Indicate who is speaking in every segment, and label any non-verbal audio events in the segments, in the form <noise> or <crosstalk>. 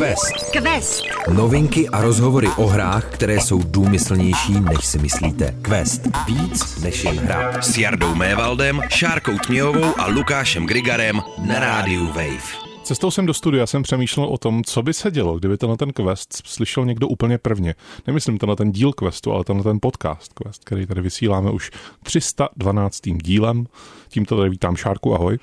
Speaker 1: Quest.
Speaker 2: Quest.
Speaker 1: Novinky a rozhovory o hrách, které jsou důmyslnější, než si myslíte. Quest. Víc než jen hra. S Jardou Mévaldem, Šárkou Tměhovou a Lukášem Grigarem na rádiu Wave.
Speaker 3: Cestou jsem do studia jsem přemýšlel o tom, co by se dělo, kdyby tenhle ten quest slyšel někdo úplně prvně. Nemyslím tenhle ten díl questu, ale tenhle ten podcast quest, který tady vysíláme už 312. dílem. Tímto tady vítám Šárku, ahoj.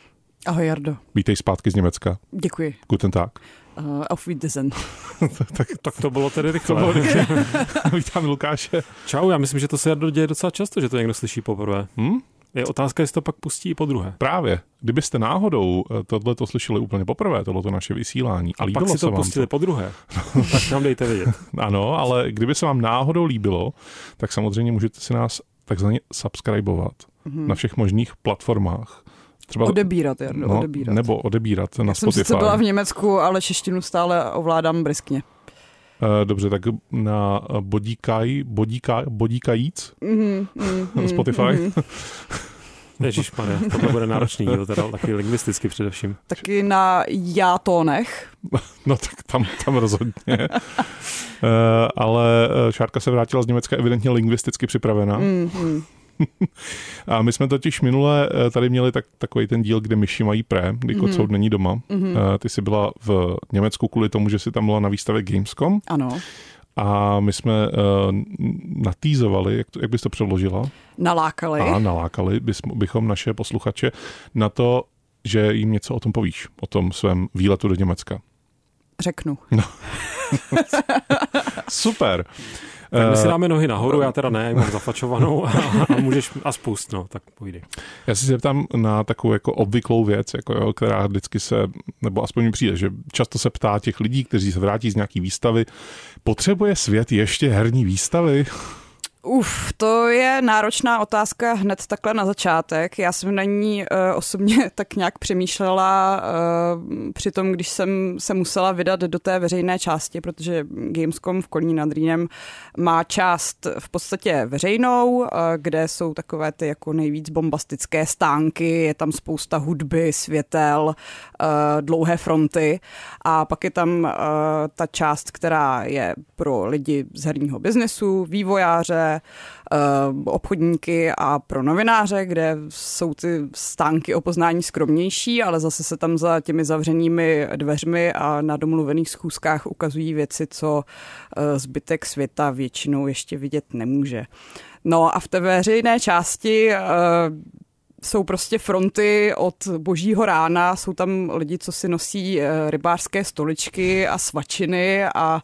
Speaker 4: Ahoj Jardo.
Speaker 3: Vítej zpátky z Německa.
Speaker 4: Děkuji.
Speaker 3: Guten Tag.
Speaker 4: Uh, auf Wiedersehen. <laughs>
Speaker 3: tak,
Speaker 5: tak to bylo tedy rychle.
Speaker 3: To bylo rychle. <laughs> Vítám Lukáše.
Speaker 5: Čau, já myslím, že to se děje docela často, že to někdo slyší poprvé. Hmm? Je otázka, jestli to pak pustí i po druhé.
Speaker 3: Právě. Kdybyste náhodou eh, tohle to slyšeli úplně poprvé, tohle to naše vysílání.
Speaker 5: A, a pak si to pustili to... po druhé. <laughs> tak nám dejte vědět.
Speaker 3: ano, ale kdyby se vám náhodou líbilo, tak samozřejmě můžete si nás takzvaně subscribovat mm-hmm. na všech možných platformách.
Speaker 4: Třeba, odebírat, Jarno, no, odebírat.
Speaker 3: Nebo odebírat na
Speaker 4: Já
Speaker 3: Spotify.
Speaker 4: jsem byla v Německu, ale češtinu stále ovládám briskně.
Speaker 3: Uh, dobře, tak na Bodíkaj, Bodíka, Bodíkajíc mm-hmm, mm, Spotify. Mm-hmm.
Speaker 5: Ježíš pane, to bude náročný díl, teda taky lingvisticky především.
Speaker 4: Taky na játónech. <laughs>
Speaker 3: No tak tam, tam rozhodně. uh, ale Šárka se vrátila z Německa evidentně lingvisticky připravená. Mm-hmm. <laughs> A my jsme totiž minule eh, tady měli tak, takový ten díl, kde myši mají pré, kdy mm-hmm. Kocout není doma. Mm-hmm. Ty jsi byla v Německu kvůli tomu, že jsi tam byla na výstavě Gamescom.
Speaker 4: Ano.
Speaker 3: A my jsme uh, natýzovali, jak, to, jak bys to předložila?
Speaker 4: Nalákali.
Speaker 3: A nalákali bys, bychom naše posluchače na to, že jim něco o tom povíš, o tom svém výletu do Německa.
Speaker 4: Řeknu.
Speaker 3: No. <laughs> Super.
Speaker 5: Tak my si eh, dáme nohy nahoru, já teda ne, mám zafačovanou a, a můžeš a spust, no, tak půjde.
Speaker 3: Já si zeptám na takovou jako obvyklou věc, jako jo, která vždycky se, nebo aspoň mi přijde, že často se ptá těch lidí, kteří se vrátí z nějaký výstavy, potřebuje svět ještě herní výstavy?
Speaker 4: Uf, to je náročná otázka hned takhle na začátek. Já jsem na ní uh, osobně <laughs> tak nějak přemýšlela uh, při tom, když jsem se musela vydat do té veřejné části, protože Gamescom v Kolní nad Rýnem má část v podstatě veřejnou, uh, kde jsou takové ty jako nejvíc bombastické stánky, je tam spousta hudby, světel, uh, dlouhé fronty a pak je tam ta část, která je pro lidi z herního biznesu, vývojáře, Eh, obchodníky a pro novináře, kde jsou ty stánky o poznání skromnější, ale zase se tam za těmi zavřenými dveřmi a na domluvených schůzkách ukazují věci, co eh, zbytek světa většinou ještě vidět nemůže. No a v té veřejné části eh, jsou prostě fronty od božího rána, jsou tam lidi, co si nosí eh, rybářské stoličky a svačiny a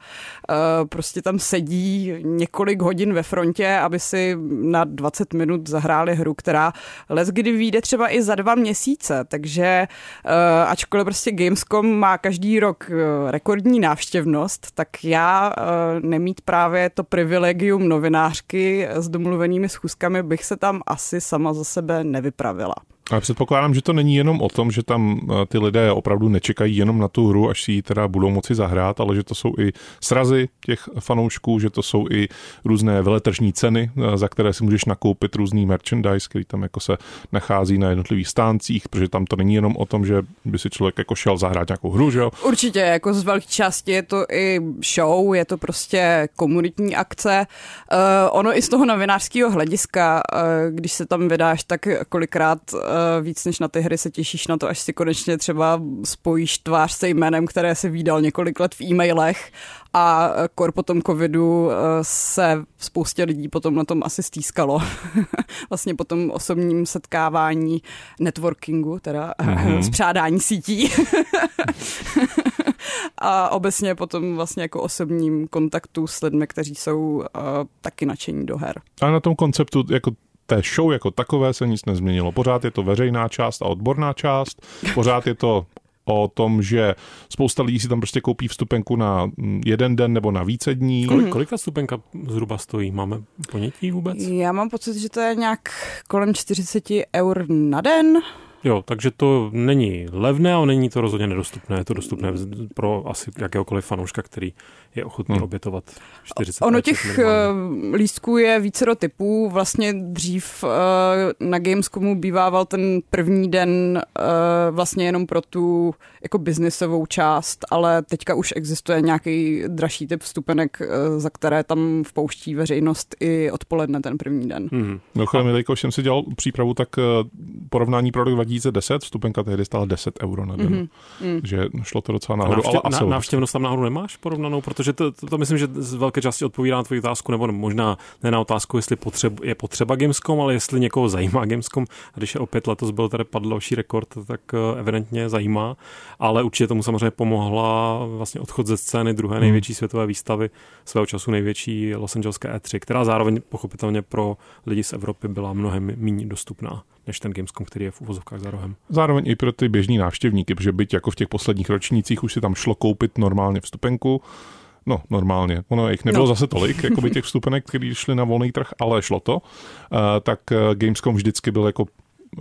Speaker 4: eh, prostě tam sedí několik hodin ve frontě, aby si na 20 minut zahráli hru, která les kdy vyjde třeba i za dva měsíce, takže eh, ačkoliv prostě Gamescom má každý rok rekordní návštěvnost, tak já nemít právě to privilegium novinářky s domluvenými schůzkami bych se tam asi sama za sebe nevypravila man.
Speaker 3: Ale předpokládám, že to není jenom o tom, že tam eh, ty lidé opravdu nečekají jenom na tu hru, až si ji teda budou moci zahrát, ale že to jsou i srazy těch fanoušků, že to jsou i různé veletržní ceny, eh, za které si můžeš nakoupit různý merchandise, který tam jako se nachází na jednotlivých stáncích, protože tam to není jenom o tom, že by si člověk jako šel zahrát nějakou hru, že jo?
Speaker 4: Určitě, jako z velké části je to i show, je to prostě komunitní akce. Uh, ono i z toho novinářského hlediska, uh, když se tam vydáš, tak kolikrát uh, víc než na ty hry se těšíš na to, až si konečně třeba spojíš tvář se jménem, které si výdal několik let v e-mailech a kor po tom covidu eh, se spoustě lidí potom na tom asi stýskalo. <laughs> vlastně po tom osobním setkávání networkingu, teda mm-hmm. <laughs> spřádání sítí. <laughs> a obecně potom vlastně jako osobním kontaktu s lidmi, kteří jsou uh, taky nadšení do her.
Speaker 3: A na tom konceptu jako té show jako takové se nic nezměnilo. Pořád je to veřejná část a odborná část, pořád je to o tom, že spousta lidí si tam prostě koupí vstupenku na mm, jeden den nebo na více dní.
Speaker 5: Kolik, kolik ta vstupenka zhruba stojí? Máme ponětí vůbec?
Speaker 4: Já mám pocit, že to je nějak kolem 40 eur na den.
Speaker 5: Jo, takže to není levné, ale není to rozhodně nedostupné. Je to dostupné pro asi jakéhokoliv fanouška, který je ochotný hmm. obětovat 40
Speaker 4: Ono těch minimálně. lístků je více do typů. Vlastně dřív uh, na Gamescomu bývával ten první den uh, vlastně jenom pro tu jako biznisovou část, ale teďka už existuje nějaký dražší typ vstupenek, za které tam vpouští veřejnost i odpoledne ten první den.
Speaker 3: Hmm. Mimochodem, jelikož jsem si dělal přípravu, tak porovnání pro rok 2010, vstupenka tehdy stála 10 euro na den. Mm-hmm. že šlo to docela nahoru.
Speaker 5: Návštěv, ale na, návštěvnost tam nahoru nemáš porovnanou, protože to, to, to myslím, že z velké části odpovídá na tvoji otázku, nebo možná ne na otázku, jestli potřeb, je potřeba Gamescom, ale jestli někoho zajímá Gamescom. A když je opět letos byl tady padl další rekord, tak eh, evidentně zajímá. Ale určitě tomu samozřejmě pomohla vlastně odchod ze scény druhé hmm. největší světové výstavy svého času největší Los Angeleské E3, která zároveň pochopitelně pro lidi z Evropy byla mnohem méně dostupná než ten Gamescom, který je v uvozovkách za rohem.
Speaker 3: Zároveň i pro ty běžní návštěvníky, protože byť jako v těch posledních ročnících už si tam šlo koupit normálně vstupenku, No, normálně. Ono jich nebylo no. zase tolik, jako by těch vstupenek, které šly na volný trh, ale šlo to. Uh, tak eh, Gamescom vždycky byl jako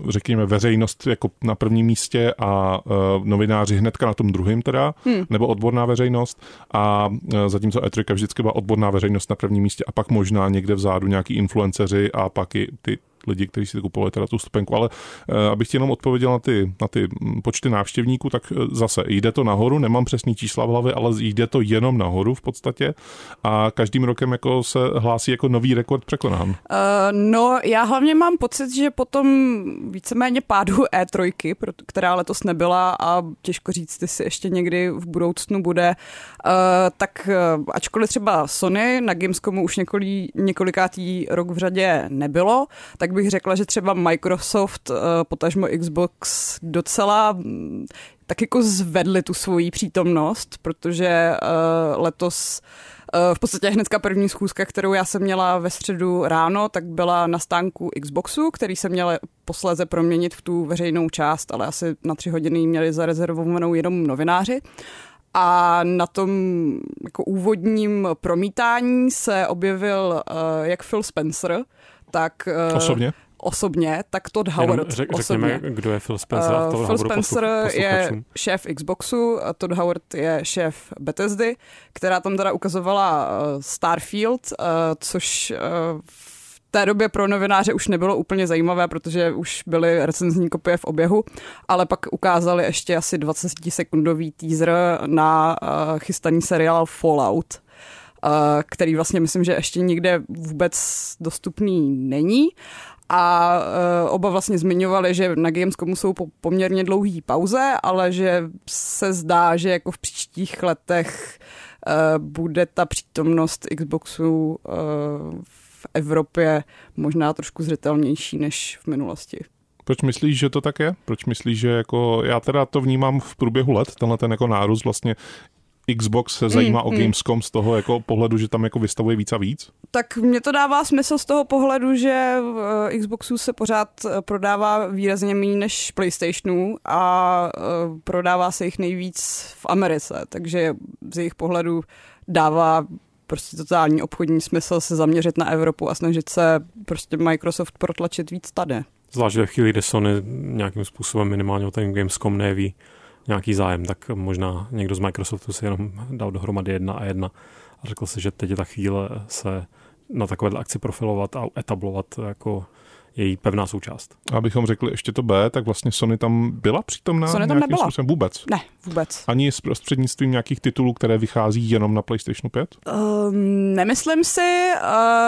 Speaker 3: řekněme, veřejnost jako na prvním místě a uh, novináři hnedka na tom druhém teda, hmm. nebo odborná veřejnost a uh, zatímco E3 vždycky byla odborná veřejnost na prvním místě a pak možná někde vzadu nějaký influenceři a pak i ty lidi, kteří si kupovali teda tu stupenku, ale eh, abych ti jenom odpověděl na ty, na ty počty návštěvníků, tak eh, zase jde to nahoru, nemám přesný čísla v hlavě, ale jde to jenom nahoru v podstatě a každým rokem jako se hlásí jako nový rekord překonán. Uh,
Speaker 4: no, já hlavně mám pocit, že potom víceméně pádu <laughs> E3, která letos nebyla a těžko říct, jestli ještě někdy v budoucnu bude, uh, tak ačkoliv třeba Sony na Gamescomu už několikátý rok v řadě nebylo, tak bych řekla, že třeba Microsoft, uh, potažmo Xbox docela mm, tak jako zvedli tu svoji přítomnost, protože uh, letos uh, v podstatě hnedka první schůzka, kterou já jsem měla ve středu ráno, tak byla na stánku Xboxu, který se měl posléze proměnit v tu veřejnou část, ale asi na tři hodiny měli zarezervovanou jenom novináři. A na tom jako úvodním promítání se objevil uh, jak Phil Spencer, tak...
Speaker 3: Uh, osobně?
Speaker 4: Osobně, tak Todd Howard
Speaker 5: řek,
Speaker 4: osobně.
Speaker 5: Řekněme, kdo je Phil Spencer. Uh,
Speaker 4: Phil Spencer je šéf Xboxu, a Todd Howard je šéf Bethesdy, která tam teda ukazovala uh, Starfield, uh, což uh, v té době pro novináře už nebylo úplně zajímavé, protože už byly recenzní kopie v oběhu, ale pak ukázali ještě asi 20 sekundový teaser na uh, chystaný seriál Fallout který vlastně myslím, že ještě nikde vůbec dostupný není. A e, oba vlastně zmiňovali, že na Gamescomu jsou po poměrně dlouhý pauze, ale že se zdá, že jako v příštích letech e, bude ta přítomnost Xboxu v Evropě možná trošku zřetelnější než v minulosti.
Speaker 3: Proč myslíš, že to tak je? Proč myslíš, že jako, já teda to vnímám v průběhu let, tenhle ten jako nárůst vlastně Xbox se zajímá mm, o mm. Gamescom z toho jako pohledu, že tam jako vystavuje víc a víc?
Speaker 4: Tak mě to dává smysl z toho pohledu, že v eh, Xboxu se pořád eh, prodává výrazně méně než PlayStationů a eh, prodává se jich nejvíc v Americe, takže z jejich pohledu dává prostě totální obchodní smysl se zaměřit na Evropu a snažit se prostě Microsoft protlačit víc tady.
Speaker 5: Zvlášť ve chvíli, kdy Sony nějakým způsobem minimálně o ten Gamescom neví nějaký zájem, tak možná někdo z Microsoftu si jenom dal dohromady jedna a jedna a řekl si, že teď je ta chvíle se na takovéhle akci profilovat a etablovat jako její pevná součást.
Speaker 3: Abychom řekli ještě to B, tak vlastně Sony tam byla přítomná?
Speaker 4: Sony tam nebyla.
Speaker 3: Způsobem? Vůbec?
Speaker 4: Ne, vůbec.
Speaker 3: Ani s prostřednictvím nějakých titulů, které vychází jenom na PlayStation 5?
Speaker 4: Uh, ehm, nemyslím si.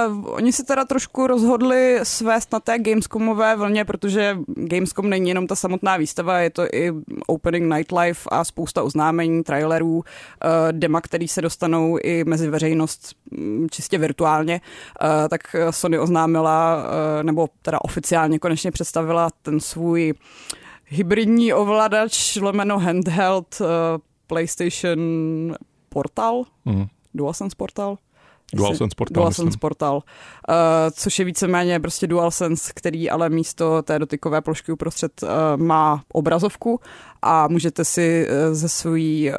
Speaker 4: Uh, oni si teda trošku rozhodli svést na té Gamescomové vlně, protože Gamescom není jenom ta samotná výstava, je to i opening nightlife a spousta oznámení, trailerů, uh, dema, který se dostanou i mezi veřejnost mm, čistě virtuálně. Uh, tak Sony oznámila, uh, nebo teda teda oficiálně konečně představila ten svůj hybridní ovladač lomeno handheld uh, PlayStation Portal, mm. DualSense Portal.
Speaker 3: DualSense Portal.
Speaker 4: DualSense Portal, uh, což je víceméně prostě DualSense, který ale místo té dotykové plošky uprostřed uh, má obrazovku a můžete si uh, ze své uh,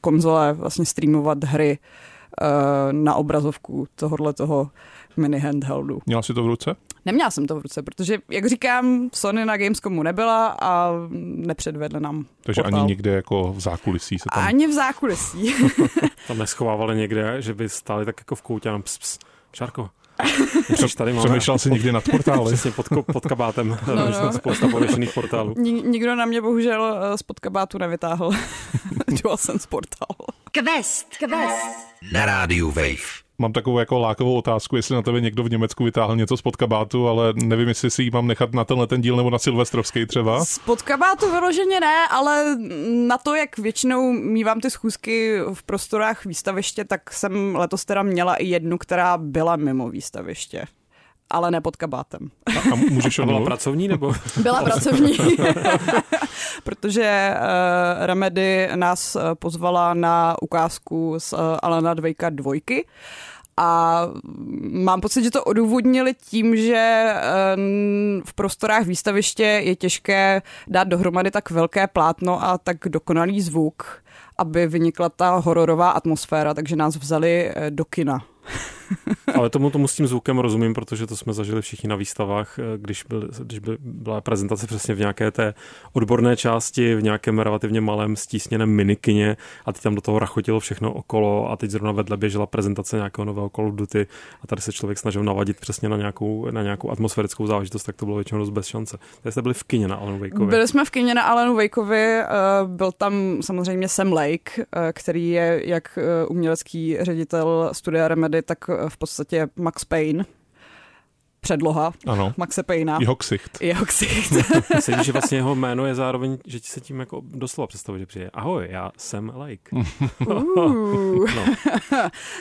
Speaker 4: konzole vlastně streamovat hry uh, na obrazovku tohohle toho mini handheldu.
Speaker 3: Měla si to v ruce?
Speaker 4: Neměla jsem to v ruce, protože, jak říkám, Sony na Gamescomu nebyla a nepředvedla nám
Speaker 3: Takže
Speaker 4: portál.
Speaker 3: ani někde jako v zákulisí se tam...
Speaker 4: Ani v zákulisí. <laughs>
Speaker 5: Tam neschovávali někde, že by stáli tak jako v koutě a ps, ps. Šárko, <laughs> Přiš tady máme
Speaker 3: Přemýšlel jsi někdy nad portály? <laughs>
Speaker 5: přesně pod, pod kabátem
Speaker 4: No,
Speaker 5: no, spousta pověšených portálů.
Speaker 4: Nik- nikdo na mě bohužel eh, z podkabátu nevytáhl DualSense portál.
Speaker 2: Quest. Quest.
Speaker 1: Na rádiu Wave.
Speaker 3: Mám takovou jako lákovou otázku, jestli na tebe někdo v Německu vytáhl něco z podkabátu, ale nevím, jestli si ji mám nechat na tenhle ten díl nebo na Silvestrovský třeba.
Speaker 4: Z podkabátu vyloženě ne, ale na to, jak většinou mývám ty schůzky v prostorách výstaviště, tak jsem letos teda měla i jednu, která byla mimo výstaviště. Ale ne pod kabátem.
Speaker 3: A, a můžeš
Speaker 5: A byla pracovní nebo? <laughs>
Speaker 4: Byla pracovní, <laughs> protože uh, Remedy nás uh, pozvala na ukázku z uh, Alana Dvejka dvojky. A mám pocit, že to odůvodnili tím, že eh, v prostorách výstaviště je těžké dát dohromady tak velké plátno a tak dokonalý zvuk, aby vynikla ta hororová atmosféra, takže nás vzali eh, do kina. <laughs>
Speaker 5: Ale tomu, tomu s tím zvukem rozumím, protože to jsme zažili všichni na výstavách, eh, když, byl, když byl, byla prezentace přesně v nějaké té odborné části, v nějakém relativně malém stísněném minikině a teď tam do toho rachotilo všechno okolo a teď zrovna vedle běžela prezentace nějakého nového Call of Duty a tady se člověk snažil navadit přesně na nějakou, na nějakou atmosférickou záležitost, tak to bylo většinou dost bez šance. Tady jste byli v kině na Alan Wakeovi.
Speaker 4: Byli jsme v kině na Alanu Wakeovi, eh, byl tam samozřejmě Sam Lake, eh, který je jak umělecký ředitel studia Remedy, tak eh, v podstatě Max Payne. Předloha
Speaker 3: Ano.
Speaker 4: Maxe Payna.
Speaker 3: Jeho ksicht.
Speaker 4: Jeho ksicht. <laughs>
Speaker 5: Sedí, že vlastně jeho jméno je zároveň, že ti se tím jako doslova představuje, že přijde. Ahoj, já jsem Lake.
Speaker 4: Uh.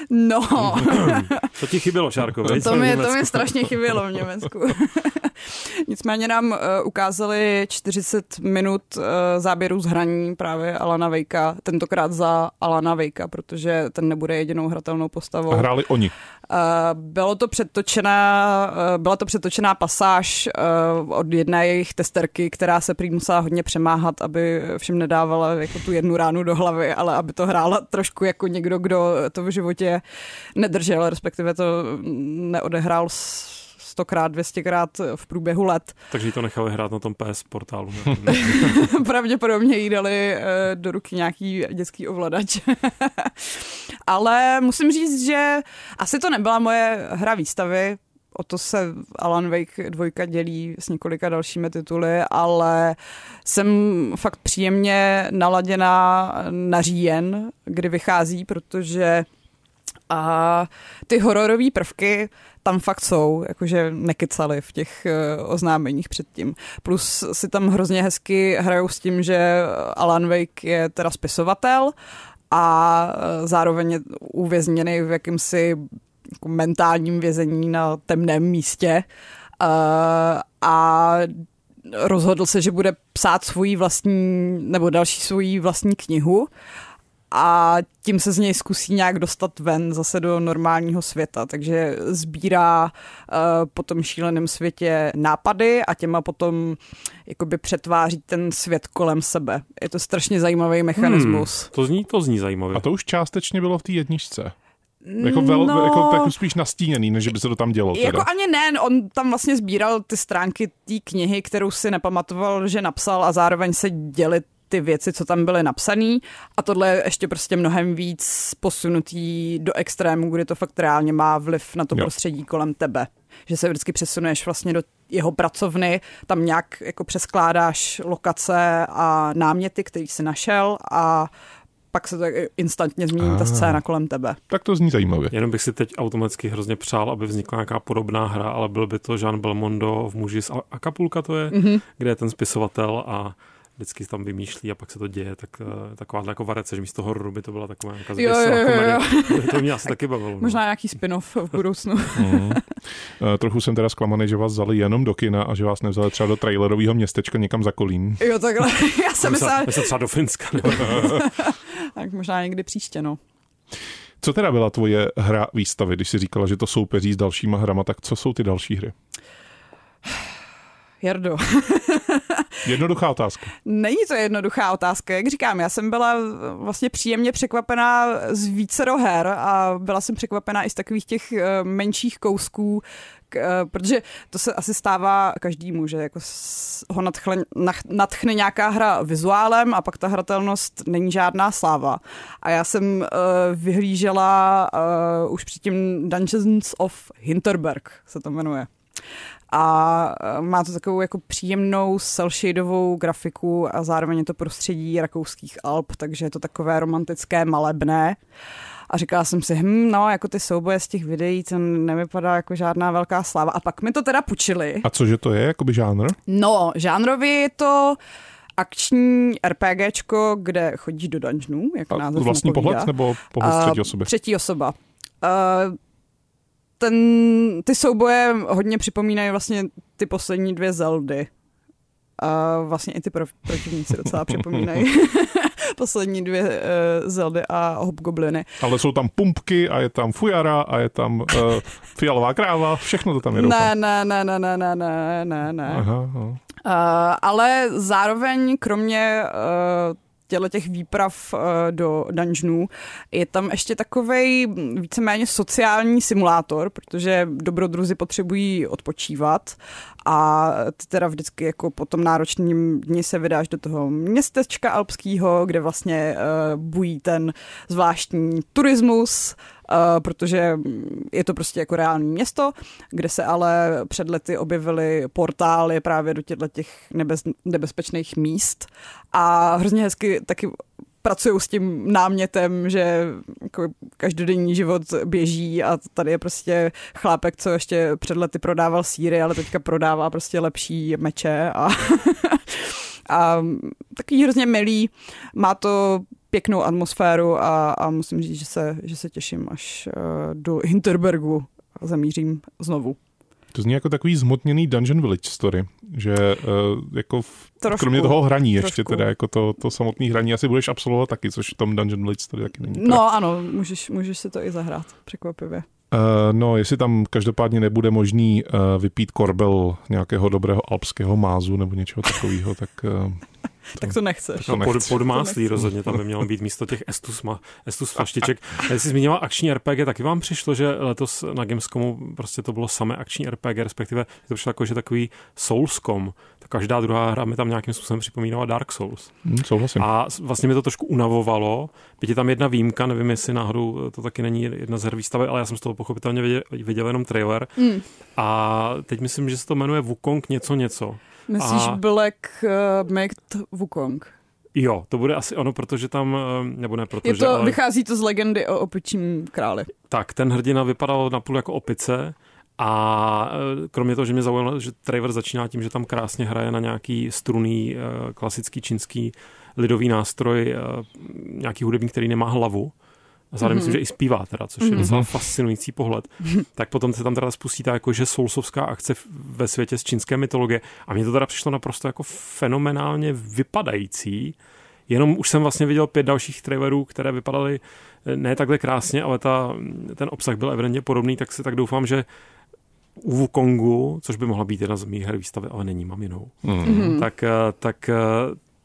Speaker 5: No. <laughs>
Speaker 4: No, <clears throat>
Speaker 5: To ti chybělo, Šárko, veď?
Speaker 4: to mi, to mi strašně chybělo v Německu. <laughs> Nicméně nám uh, ukázali 40 minut uh, záběrů z hraní právě Alana Vejka, tentokrát za Alana Vejka, protože ten nebude jedinou hratelnou postavou.
Speaker 3: A hráli oni.
Speaker 4: Uh, bylo to předtočená, uh, byla to předtočená pasáž uh, od jedné jejich testerky, která se prý musela hodně přemáhat, aby všem nedávala jako tu jednu ránu do hlavy, ale aby to hrála trošku jako někdo, kdo to v životě nedržel, respektive to neodehrál s- stokrát, dvěstěkrát v průběhu let.
Speaker 5: Takže to nechali hrát na tom PS portálu. <laughs>
Speaker 4: Pravděpodobně jí dali eh, do ruky nějaký dětský ovladač. <laughs> Ale musím říct, že asi to nebyla moje hra výstavy, o to se Alan Wake 2 dělí s několika dalšími tituly, ale jsem fakt příjemně naladěná na říjen, kdy vychází, protože a ty hororové prvky tam fakt jsou, jakože nekecali v těch uh, oznámeních předtím. Plus si tam hrozně hezky hrajou s tím, že Alan Wake je teda spisovatel a eh, zároveň je uvězněný v jakýmsi jako mentálním vězení na temném místě. Uh, a rozhodl se, že bude psát svoji vlastní, nebo další svoji vlastní knihu a tím se z něj zkusí nějak dostat ven zase do normálního světa. Takže sbírá uh, po tom šíleném světě nápady a těma potom jakoby přetváří ten svět kolem sebe. Je to strašně zajímavý mechanismus.
Speaker 5: Hmm, to zní, to zní zajímavě.
Speaker 3: A to už částečně bylo v té jedničce. Jako, vel, no, jako tak spíš nastíněný, než by se to tam dělo. Teda.
Speaker 4: Jako ani ne, on tam vlastně sbíral ty stránky té knihy, kterou si nepamatoval, že napsal a zároveň se děli ty věci, co tam byly napsané. A tohle je ještě prostě mnohem víc posunutý do extrému, kdy to fakt reálně má vliv na to
Speaker 3: Jo.
Speaker 4: prostředí kolem tebe. Že se vždycky přesunuješ vlastně do jeho pracovny, tam nějak jako přeskládáš lokace a náměty, který si našel a pak se to instantně změní ta
Speaker 3: Ah.
Speaker 4: scéna kolem tebe.
Speaker 3: Tak to zní zajímavě.
Speaker 5: Jenom bych si teď automaticky hrozně přál, aby vznikla nějaká podobná hra, ale byl by to Jean Belmondo v muži z A- Acapulka to je,
Speaker 4: Mhm.
Speaker 5: mm-hmm. kde je ten spisovatel a vždycky tam vymýšlí a pak se to děje, tak uh, taková jako varece, že místo hororu by to byla taková nějaká
Speaker 4: Jo, jo, jo, jo.
Speaker 5: komedie. <laughs> To mě asi taky bavilo. no.
Speaker 4: Možná nějaký spin-off v budoucnu. <laughs>
Speaker 3: Mm. Eh, Trochu jsem teda zklamaný, že vás vzali jenom do kina a že vás nevzali třeba do trailerového městečka někam za Kolín.
Speaker 4: Jo, takhle. <laughs> Já jsem myslela,
Speaker 5: Myslím třeba do Finska.
Speaker 4: Tak možná někdy příště, no.
Speaker 3: Co teda byla tvoje hra výstavy, když jsi říkala, že to soupeří s dalšíma hrama, tak co jsou ty další hry?
Speaker 4: Jardo. <laughs>
Speaker 3: Jednoduchá otázka.
Speaker 4: Není to jednoduchá otázka, jak říkám, já jsem byla vlastně příjemně překvapená z vícero her a byla jsem překvapená i z takových těch eh, menších kousků, eh, protože to se asi stává každému, že jako ho nadchle, nadchne nějaká hra vizuálem a pak ta hratelnost není žádná sláva. A já jsem uh, vyhlížela uh, už předtím Dungeons of Hinterberg se to jmenuje a má to takovou jako příjemnou cel-shadovou grafiku a zároveň je to prostředí rakouských Alp, takže je to takové romantické, malebné. A říkala jsem si, hm, no, jako ty souboje z těch videí, to nevypadá jako žádná velká sláva. A pak mi to teda pučili.
Speaker 3: A cože to je, jakoby žánr?
Speaker 4: No, žánrově je to akční RPGčko, kde chodíš do dungeonů, jak A název
Speaker 3: Vlastní
Speaker 4: napovídá.
Speaker 3: pohled nebo pohled třetí osoby?
Speaker 4: Třetí osoba. Uh, ten, ty souboje hodně připomínají vlastně ty poslední dvě Zeldy. A vlastně i ty pro, protivníci docela připomínají <laughs> <laughs> poslední dvě uh, Zeldy a Hobgobliny.
Speaker 3: Ale jsou tam pumpky a je tam fujara a je tam uh, <laughs> fialová kráva, všechno to tam je.
Speaker 4: Ne, ne, ne, ne, ne, ne, ne, ne, ne. Aha, aha. Uh, ale zároveň kromě uh, těchto těch výprav uh, do dungeonů. Je tam ještě takový víceméně sociální simulátor, protože dobrodruzi potřebují odpočívat a ty teda vždycky jako po tom náročným dni se vydáš do toho městečka alpského, kde vlastně uh, bují ten zvláštní turismus, protože je to prostě jako reální město, kde se ale před lety objevily portály právě do těchto těch nebez, nebezpečných míst a hrozně hezky taky pracují s tím námětem, že jako každodenní život běží a tady je prostě chlápek, co ještě před lety prodával síry, ale teďka prodává prostě lepší meče a, <laughs> a takový hrozně milý. Má to pěknou atmosféru a, a musím říct, že se, že se těším, až uh, do Hinterbergu zamířím znovu.
Speaker 3: To zní jako takový zmotněný Dungeon Village story, že uh, jako v, trošku, kromě toho hraní trošku. ještě teda jako to, to samotné hraní asi budeš absolvovat taky, což v tom Dungeon Village story taky není.
Speaker 4: No ano, můžeš, můžeš si to i zahrát, překvapivě.
Speaker 3: Uh, no, jestli tam každopádně nebude možný uh, vypít korbel nějakého dobrého alpského mázu nebo něčeho takového, tak uh,
Speaker 4: tak to nechceš.
Speaker 5: No, pod, podmáslí rozhodně, tam by mělo být místo těch Estus, ma, Estus flaštiček. Když jsi zmínila akční RPG, taky vám přišlo, že letos na Gamescomu prostě to bylo samé akční RPG, respektive to přišlo jako, že takový Soulscom, tak každá druhá hra mi tam nějakým způsobem připomínala Dark Souls.
Speaker 3: Hmm, souhlasím.
Speaker 5: A vlastně mi to trošku unavovalo. Byť je tam jedna výjimka, nevím, jestli náhodou to taky není jedna z her výstavy, ale já jsem z toho pochopitelně viděl, viděl jenom trailer. Mm. A teď myslím, že se to jmenuje Wukong něco něco.
Speaker 4: Myslíš a... Black uh, Myth Wukong?
Speaker 5: Jo, to bude asi ono, protože tam, eh, nebo ne, protože...
Speaker 4: Je to,
Speaker 5: ale...
Speaker 4: Vychází to z legendy o opičím králi.
Speaker 5: Tak, ten hrdina vypadal napůl jako opice a eh, kromě toho, že mě zaujalo, že Trevor začíná tím, že tam krásně hraje na nějaký struný klasický čínský lidový nástroj, nějaký hudebník, který nemá hlavu, a zároveň mm-hmm. myslím, že i zpívá teda, což je mm-hmm. docela fascinující pohled, tak potom se tam teda spustí ta jakože soulsovská akce ve světě z čínské mytologie a mně to teda přišlo naprosto jako fenomenálně vypadající, Jenom už jsem vlastně viděl pět dalších trailerů, které vypadaly eh, ne takhle krásně, ale ta, ten obsah byl evidentně podobný, tak si tak doufám, že u Wukongu, což by mohla být jedna z mých her výstavy, ale není, mám jinou, mm. tak, eh, tak eh,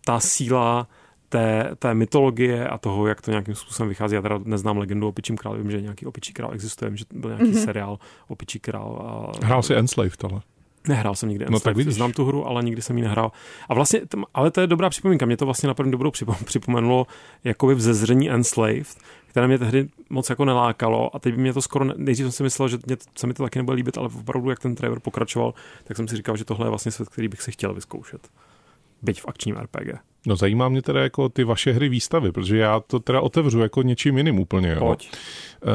Speaker 5: ta síla té, té mytologie a toho, jak to nějakým způsobem vychází. Já teda neznám legendu o Opičím králi, vím, že nějaký Opičí král existuje, vím, že byl nějaký mm-hmm. seriál Opičí král. A...
Speaker 3: Hrál si Enslaved, ale.
Speaker 5: Nehrál jsem nikdy.
Speaker 3: No tak vidíš.
Speaker 5: Znám tu hru, ale nikdy jsem ji nehrál. A vlastně, ale to je dobrá připomínka. Mě to vlastně na první dobrou připomenulo jakoby vzezření Enslaved, které mě tehdy moc jako nelákalo a teď by mě to skoro, nejdřív jsem si myslel, že mě, se mi to taky nebude líbit, ale opravdu, jak ten trailer pokračoval, tak jsem si říkal, že tohle je vlastně svět, který bych si chtěl vyzkoušet. Byť v akčním RPG.
Speaker 3: No zajímá mě teda jako ty vaše hry výstavy, protože já to teda otevřu jako něčím jiným úplně. Jo.
Speaker 5: Pojď.
Speaker 3: Uh,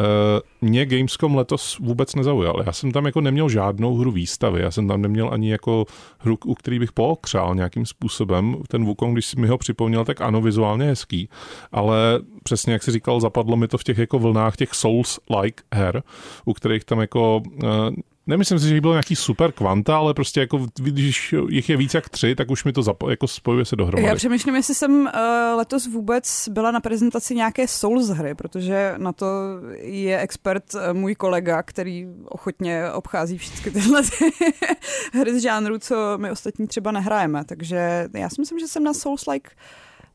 Speaker 3: mě Gamescom letos vůbec nezaujal. Já jsem tam jako neměl žádnou hru výstavy. Já jsem tam neměl ani jako hru, u který bych pookřál nějakým způsobem. Ten Wukong, když si mi ho připomněl, tak ano, vizuálně hezký. Ale přesně jak si říkal, zapadlo mi to v těch jako vlnách těch Souls-like her, u kterých tam jako uh, nemyslím si, že jich bylo nějaký super kvanta, ale prostě jako, když jich je víc jak tři, tak už mi to zapo- jako spojuje se dohromady.
Speaker 4: Já přemýšlím, jestli jsem uh, letos vůbec byla na prezentaci nějaké Souls hry, protože na to je expert uh, můj kolega, který ochotně obchází všechny tyhle ty <laughs> hry z žánru, co my ostatní třeba nehrajeme. Takže já si myslím, že jsem na Souls-like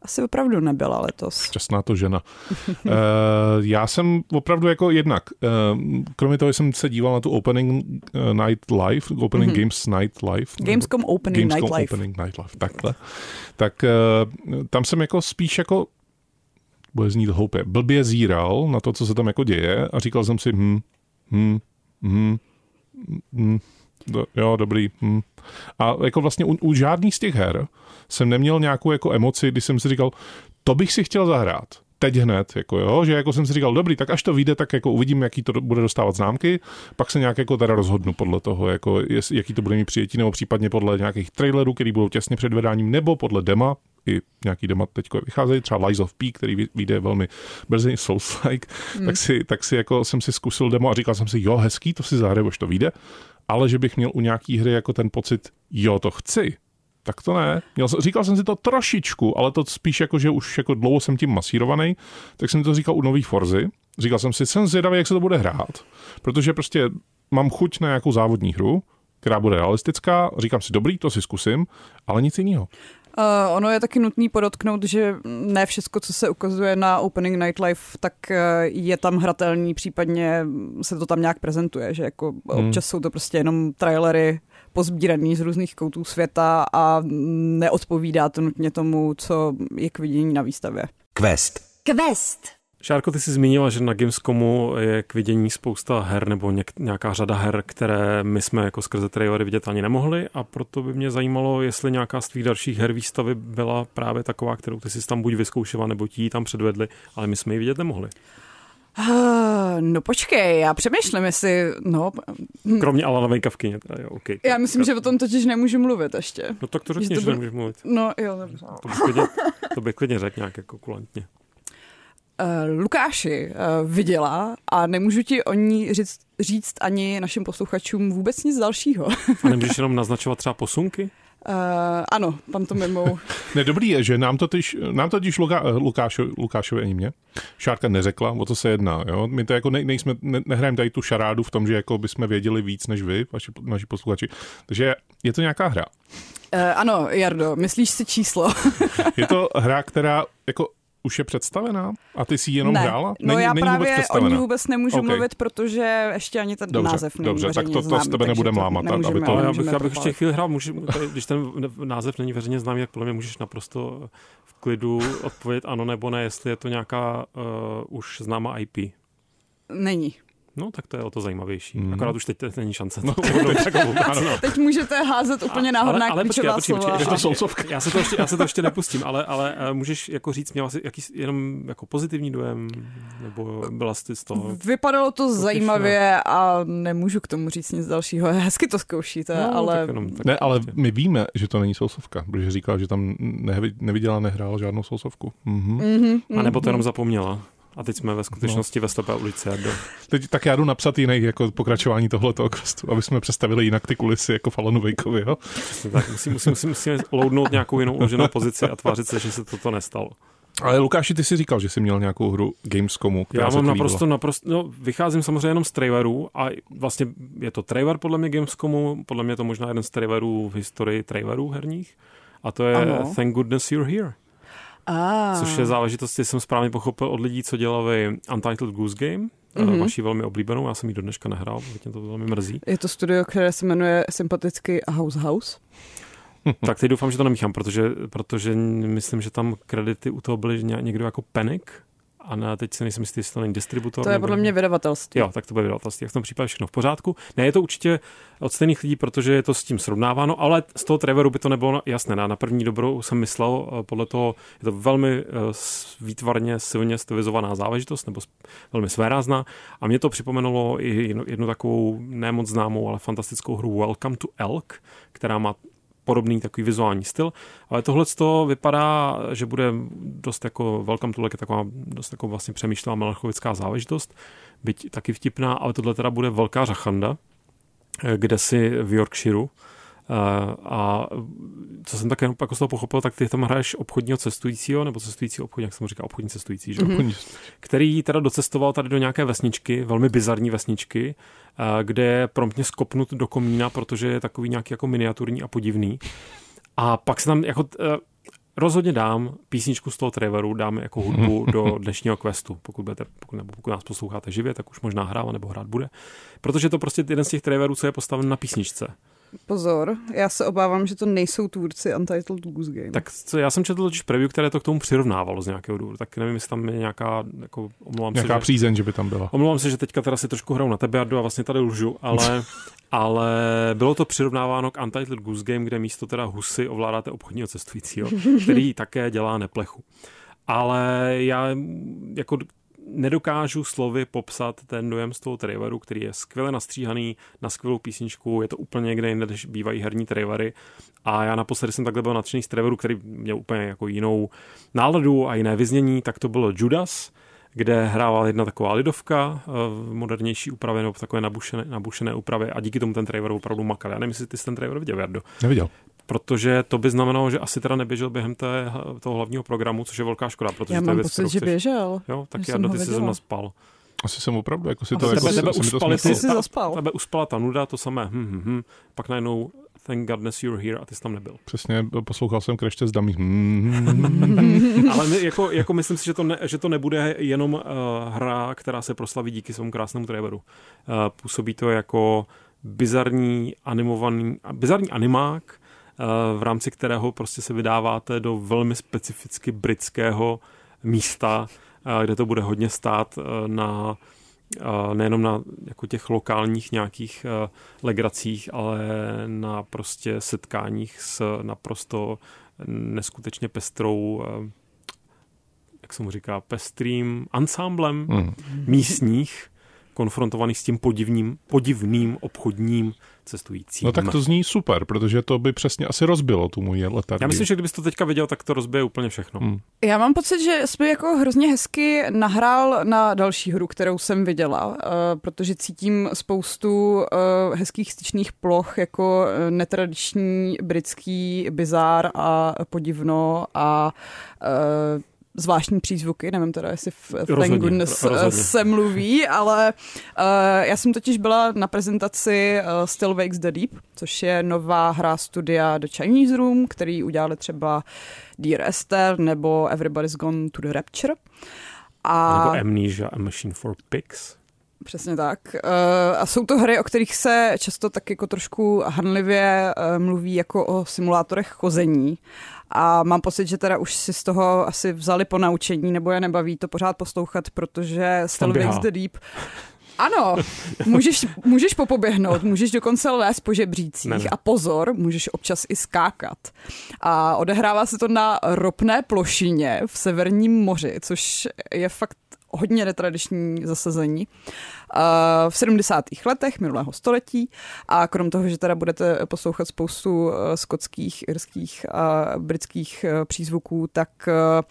Speaker 4: asi opravdu nebyla letos.
Speaker 3: Šťastná to žena. uh, <laughs> já jsem opravdu jako jednak, uh, kromě toho, jsem se díval na tu Opening Night Live, Opening mm-hmm. Games Night Live.
Speaker 4: Gamescom Opening
Speaker 3: Gamescom
Speaker 4: Night Live.
Speaker 3: Opening Night Live, takhle. Tak uh, tam jsem jako spíš jako bude znít hloupě, blbě zíral na to, co se tam jako děje a říkal jsem si, hm, hm, hm, hm, do, jo, dobrý. Hm. A jako vlastně u, u žádný z těch her jsem neměl nějakou jako emoci, když jsem si říkal, to bych si chtěl zahrát. Teď hned, jako jo, že jako jsem si říkal, dobrý, tak až to vyjde, tak jako uvidím, jaký to bude dostávat známky, pak se nějak jako teda rozhodnu podle toho, jako jest, jaký to bude mít přijetí, nebo případně podle nějakých trailerů, který budou těsně před vydáním, nebo podle dema, i nějaký dema teď vycházejí, třeba Lies of P, který vyjde velmi brzy, Souls-like, hmm. tak, si, tak si jako jsem si zkusil demo a říkal jsem si, jo, hezký, to si zahraju, až to vyjde, ale že bych měl u nějaký hry jako ten pocit, jo, to chci, tak to ne. Měl, říkal jsem si to trošičku, ale to spíš jako, že už jako dlouho jsem tím masírovaný, tak jsem to říkal u nových Forzy. Říkal jsem si, jsem zvědavý, jak se to bude hrát, protože prostě mám chuť na nějakou závodní hru, která bude realistická, říkám si, dobrý, to si zkusím, ale nic jiného.
Speaker 4: Uh, ono je taky nutný podotknout, že ne všechno, co se ukazuje na Opening Night Live, tak uh, je tam hratelný, případně se to tam nějak prezentuje, že jako hmm. občas jsou to prostě jenom trailery pozbíraný z různých koutů světa a neodpovídá to nutně tomu, co je k vidění na výstavě.
Speaker 1: Quest.
Speaker 2: Quest.
Speaker 5: Šárko, ty jsi zmínila, že na Gamescomu je k vidění spousta her nebo něk, nějaká řada her, které my jsme jako skrze trailery vidět ani nemohli a proto by mě zajímalo, jestli nějaká z tvých dalších her výstavy byla právě taková, kterou ty jsi tam buď vyzkoušela nebo ti tam předvedli, ale my jsme ji vidět nemohli.
Speaker 4: Uh, no počkej, já přemýšlím, jestli, no...
Speaker 5: Kromě Alana Vejka v kině, teda jo, okay.
Speaker 4: Já myslím, že o tom totiž nemůžu mluvit ještě.
Speaker 5: No tak to řekni, že, to by... nemůžeš mluvit.
Speaker 4: No jo, dobře.
Speaker 5: To bych klidně, to bych klidně řekl nějak jako kulantně.
Speaker 4: Uh, Lukáši uh, viděla a nemůžu ti o ní říct, říct ani našim posluchačům vůbec nic dalšího.
Speaker 5: a nemůžeš jenom naznačovat třeba posunky?
Speaker 4: Uh, ano, tam to mimo. <laughs>
Speaker 3: ne, dobrý je, že nám totiž, nám totiž Luka, Lukášo, Lukášovi ani mě Šárka neřekla, o co se jedná. Jo? My to jako ne, nejsme, ne, nehrajeme tady tu šarádu v tom, že jako bychom věděli víc než vy, vaši, naši posluchači. Takže je to nějaká hra.
Speaker 4: Uh, ano, Jardo, myslíš si číslo?
Speaker 3: je to <laughs> hra, která jako už je představená? A ty si ji jenom
Speaker 4: ne.
Speaker 3: hrála?
Speaker 4: No
Speaker 3: není,
Speaker 4: já
Speaker 3: není
Speaker 4: právě
Speaker 3: vůbec
Speaker 4: o ní vůbec nemůžu okay. mluvit, protože ještě ani ten
Speaker 3: dobře,
Speaker 4: název není
Speaker 3: Dobře, tak to, to z tebe nebude lámat.
Speaker 5: Aby to... Já bych, já bych ještě chvíli hrál, může, když ten název není veřejně známý, jak podle mě můžeš naprosto v klidu odpovědět ano nebo ne, jestli je to nějaká uh, už známá IP.
Speaker 4: Není.
Speaker 5: No, tak to je o to zajímavější. Hmm. Akorát už teď, teď není šance.
Speaker 3: No, <laughs> teď, tak, <laughs> ano, no.
Speaker 4: teď můžete házet úplně náhodná
Speaker 5: ale, ale počkej, počkej, počkej,
Speaker 3: ještě, to sousovka.
Speaker 5: Já se to ještě, já se to ještě nepustím, ale, ale uh, můžeš jako říct, měla jsi jaký, jenom jako pozitivní dojem, nebo byla jsi z toho?
Speaker 4: Vypadalo to potěšná. zajímavě a nemůžu k tomu říct nic dalšího. <laughs> Hezky to zkoušíte,
Speaker 5: no,
Speaker 4: ale...
Speaker 5: Tak jenom, tak
Speaker 3: ne, ale my víme, že to není sousovka, protože říkala, že tam neviděla, nehrála žádnou sousovku. Mhm.
Speaker 4: Mm-hmm,
Speaker 5: a nebo to jenom zapomněla. A teď jsme ve skutečnosti no. ve slepé ulici. Do...
Speaker 3: Teď tak já jdu napsat jiný jako pokračování tohoto questu, aby jsme představili jinak ty kulisy jako Falonu Vejkovi. Jo?
Speaker 5: tak musím, musím, musím, musíme loudnout nějakou jinou uloženou pozici a tvářit se, že se toto nestalo.
Speaker 3: Ale Lukáši, ty si říkal, že jsi měl nějakou hru Gamescomu, která
Speaker 5: Já mám naprosto, naprosto, no, vycházím samozřejmě jenom z trailerů a vlastně je to trailer podle mě Gamescomu, podle mě je to možná jeden z trailerů v historii trailerů herních a to je ano. Thank Goodness You're Here.
Speaker 4: Ah.
Speaker 5: Což je záležitost, jsem správně pochopil od lidí, co dělali Untitled Goose Game, mm-hmm. vaší velmi oblíbenou, já jsem ji do dneška nehrál, mě to velmi mrzí.
Speaker 4: Je to studio, které se jmenuje sympaticky House House?
Speaker 5: tak teď doufám, že to nemíchám, protože, protože myslím, že tam kredity u toho byly někdo jako Panic, a na, teď si nejsem jistý, jestli to není distributor.
Speaker 4: To je podle mě vydavatelství.
Speaker 5: Jo, tak to bude vydavatelství. Jak v tom případě všechno v pořádku. Ne, je to určitě od stejných lidí, protože je to s tím srovnáváno, ale z toho Trevoru by to nebylo jasné. Na, na první dobrou jsem myslel, eh, podle toho je to velmi uh, výtvarně, silně stylizovaná záležitost, nebo velmi svérázná. A mě to připomenulo i jednu, jednu takovou nemoc známou, ale fantastickou hru Welcome to Elk, která má podobný takový vizuální styl, ale tohle to vypadá, že bude dost jako Welcome to je taková dost jako vlastně přemýšlivá melancholická záležitost, byť taky vtipná, ale tohle teda bude velká řachanda. kde si v Yorkshireu. A co jsem také jako z toho pochopil, tak ty tam hraješ obchodního cestujícího, nebo cestující obchodní, jak jsem říkal, obchodní cestující, že? Mm-hmm. Který teda docestoval tady do nějaké vesničky, velmi bizarní vesničky, kde je promptně skopnut do komína, protože je takový nějaký jako miniaturní a podivný. A pak se tam jako rozhodně dám písničku z toho Trevoru, dám jako hudbu <laughs> do dnešního questu. Pokud, budete, pokud, nebo pokud nás posloucháte živě, tak už možná hrál nebo hrát bude. Protože to prostě jeden z těch Trevorů, co je postaven na písničce.
Speaker 4: Pozor, já se obávám, že to nejsou tvůrci Untitled Goose Game.
Speaker 5: Tak co, já jsem četl totiž preview, které to k tomu přirovnávalo z nějakého důvodu, tak nevím, jestli tam je nějaká, jako, omlouvám
Speaker 3: nějaká
Speaker 5: se,
Speaker 3: přízeň, že, že by tam byla.
Speaker 5: Omlouvám se, že teďka teda si trošku hraju na tebe, a vlastně tady lžu, ale, <laughs> ale bylo to přirovnáváno k Untitled Goose Game, kde místo teda husy ovládáte obchodního cestujícího, který také dělá neplechu. Ale já jako nedokážu slovy popsat ten dojem z toho traileru, který je skvěle nastříhaný na skvělou písničku, je to úplně někde jinde, než bývají herní trailery. A já naposledy jsem takhle byl nadšený z traileru, který měl úplně jako jinou náladu a jiné vyznění, tak to bylo Judas, kde hrávala jedna taková lidovka eh, v modernější úpravě nebo v takové nabušené, nabušené úpravě a díky tomu ten trailer opravdu makal. Já nevím, jestli ty jsi ten trailer viděl, Jardo.
Speaker 3: Neviděl
Speaker 5: protože to by znamenalo, že asi teda neběžel během té, toho hlavního programu, což je velká škoda, protože
Speaker 4: Já
Speaker 5: to je
Speaker 4: věc, pocit, že běžel.
Speaker 5: Jo, tak já do ty se zrovna spal.
Speaker 3: Asi jsem opravdu, jako si to,
Speaker 5: jako,
Speaker 3: tebe,
Speaker 5: tebe,
Speaker 3: si,
Speaker 5: uspali,
Speaker 3: to
Speaker 4: jsi zaspal.
Speaker 5: Tebe uspala ta nuda, to samé, hm, hm, hm. pak najednou thank godness you're here a ty jsi tam nebyl.
Speaker 3: Přesně, poslouchal jsem Crash Test Dummies.
Speaker 5: Ale my, jako, jako myslím si, že to, ne, že to nebude jenom uh, hra, která se proslaví díky svému krásnému traileru. Uh, působí to jako bizarní animovaný, bizarní animák, v rámci kterého prostě se vydáváte do velmi specificky britského místa, kde to bude hodně stát na nejenom na jako těch lokálních nějakých legracích, ale na prostě setkáních s naprosto neskutečně pestrou jak se mu říká, pestrým ansámblem mm. místních, konfrontovaný s tím podivným, podivným obchodním cestujícím.
Speaker 3: No tak to zní super, protože to by přesně asi rozbilo tu moji letargii.
Speaker 5: Já myslím, že kdybys to teďka viděl, tak to rozbije úplně všechno. Hmm.
Speaker 4: Já mám pocit, že jsme jako hrozně hezky nahrál na další hru, kterou jsem viděla, uh, protože cítím spoustu uh, hezkých styčných ploch jako eh, netradiční britský bizár a podivno a zvláštní přízvuky, nevím teda, jestli v Goodness rozhodně. se mluví, ale uh, já jsem totiž byla na prezentaci uh, Still Wakes the Deep, což je nová hra studia The Chinese Room, který udělali třeba Dear Esther nebo Everybody's Gone to the Rapture.
Speaker 5: A... Nebo Amnesia, A Machine for Pigs.
Speaker 4: Přesně tak. Uh, a jsou to hry, o kterých se často tak jako trošku hanlivě uh, mluví jako o simulátorech chození. A mám pocit, že teda už si z toho asi vzali po naučení, nebo je nebaví to pořád poslouchat, protože Still Wakes the Deep ano, můžeš, můžeš popoběhnout, můžeš dokonce lézt po žebřících ne, ne. a pozor, můžeš občas i skákat. A odehrává se to na ropné plošině v Severním moři, což je fakt hodně netradiční zasazení v 70. letech minulého století a krom toho, že teda budete poslouchat spoustu eh, skotských, irských a britských eh, přízvuků, tak eh,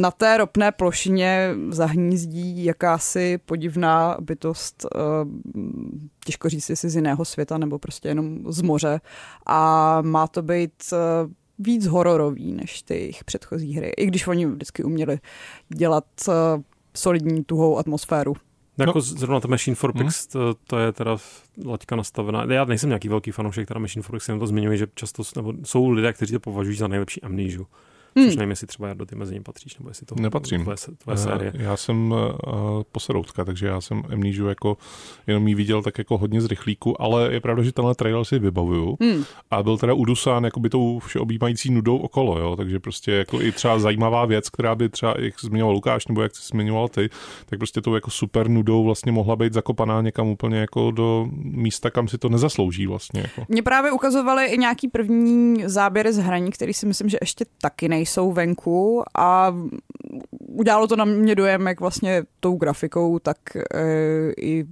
Speaker 4: na té ropné plošině zahnízdí jakási podivná bytost, těžko říct, jestli z jiného světa nebo prostě jenom z moře. A má to být víc hororový než ty jejich předchozí hry, i když oni vždycky uměli dělat solidní, tuhou atmosféru.
Speaker 5: No. Jako zrovna ta Machine for Pigs, hmm. to, to, je teda laťka nastavená. Já nejsem nějaký velký fanoušek, teda Machine for Pigs, jenom to zmiňuji, že často nebo jsou lidé, kteří to považují za nejlepší amnéžu. Hmm. Což nevím, jestli třeba do ty mezi ním patříš, nebo jestli to
Speaker 3: Nepatřím.
Speaker 5: Tvoje, tvoje série.
Speaker 3: Já jsem uh, poseroutka, takže já jsem Amnesia jako jenom jí viděl tak jako hodně z rychlíku, ale je pravda, že tenhle trailer si vybavuju hmm. a byl teda udusán jako by tou všeobjímající nudou okolo, jo, takže prostě jako i třeba zajímavá věc, která by třeba, jak zmiňoval Lukáš, nebo jak jsi zmiňoval ty, tak prostě tou jako super nudou vlastně mohla být zakopaná někam úplně jako do místa, kam si to nezaslouží vlastně. Jako.
Speaker 4: Mě právě ukazovali i nějaký první záběry z hraní, který si myslím, že ještě taky nej nejsou venku a udělalo to na mě dojem, jak vlastně tou grafikou, tak e, i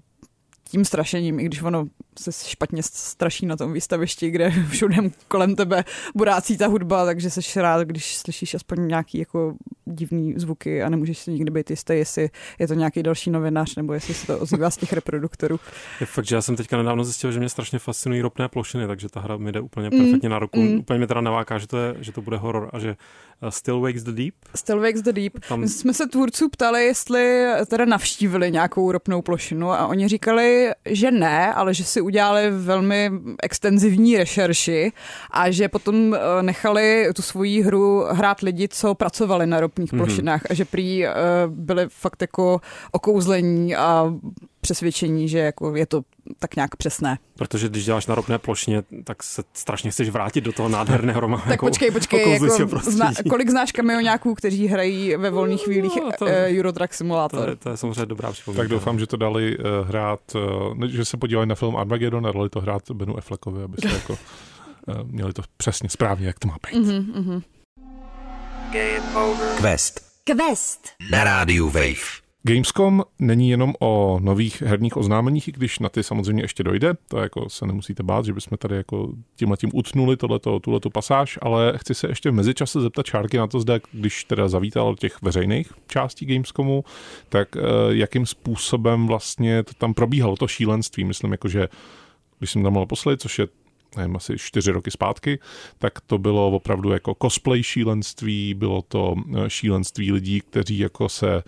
Speaker 4: tím strašením, i když ono se špatně straší na tom výstavišti, kde <laughs> všude kolem tebe burácí ta hudba, takže jsi rád, když slyšíš aspoň nějaký jako divný zvuky a nemůžeš si nikdy být jistý, jestli je to nějaký další novinář nebo jestli se to ozývá z těch reproduktorů.
Speaker 5: Je fakt, že já jsem teďka nedávno zjistil, že mě strašně fascinují ropné plošiny, takže ta hra mi jde úplně perfektně mm. na ruku. Mm. Úplně mě teda naváká, že to, je, že to bude horor a že Still Wakes the Deep.
Speaker 4: Still Wakes the Deep. Tam... My jsme se tvůrců ptali, jestli teda navštívili nějakou ropnou plošinu a oni říkali, že ne, ale že si udělali velmi extenzivní rešerši a že potom uh, nechali tu svoji hru hrát lidi, co pracovali na ropných mm-hmm. plošinách a že prý uh, byli fakt jako okouzlení a přesvědčení, že jako je to tak nějak přesné.
Speaker 5: Protože když děláš na ropné plošině, tak se strašně chceš vrátit do toho nádherného <laughs> románu.
Speaker 4: tak počkej, počkej, jako zna, kolik znáš kamionáků, kteří hrají ve volných no, chvílích no, to, uh, Eurotrack Simulator?
Speaker 5: To je, to je samozřejmě dobrá připomínka.
Speaker 3: Tak doufám, že to dali uh, hrát, uh, že se podívali na film Armageddon a dali to hrát Benu Affleckovi, aby se <laughs> jako uh, měli to přesně správně, jak to má být. Mm-hmm, mm-hmm.
Speaker 1: Quest. Quest. Na rádiu Wave.
Speaker 3: Gamescom není jenom o nových herních oznámeních, i když na ty samozřejmě ještě dojde, to jako se nemusíte bát, že bychom tady jako tímhle tím utnuli tohleto, tuhleto pasáž, ale chci se ještě v mezičase zeptat Čárky na to, zda, když teda zavítal těch veřejných částí Gamescomu, tak uh, jakým způsobem vlastně to tam probíhalo to šílenství, myslím jako, že když jsem tam mal posled, což je nevím, asi čtyři roky zpátky, tak to bylo opravdu jako cosplay šílenství, bylo to eh, šílenství lidí, kteří jako se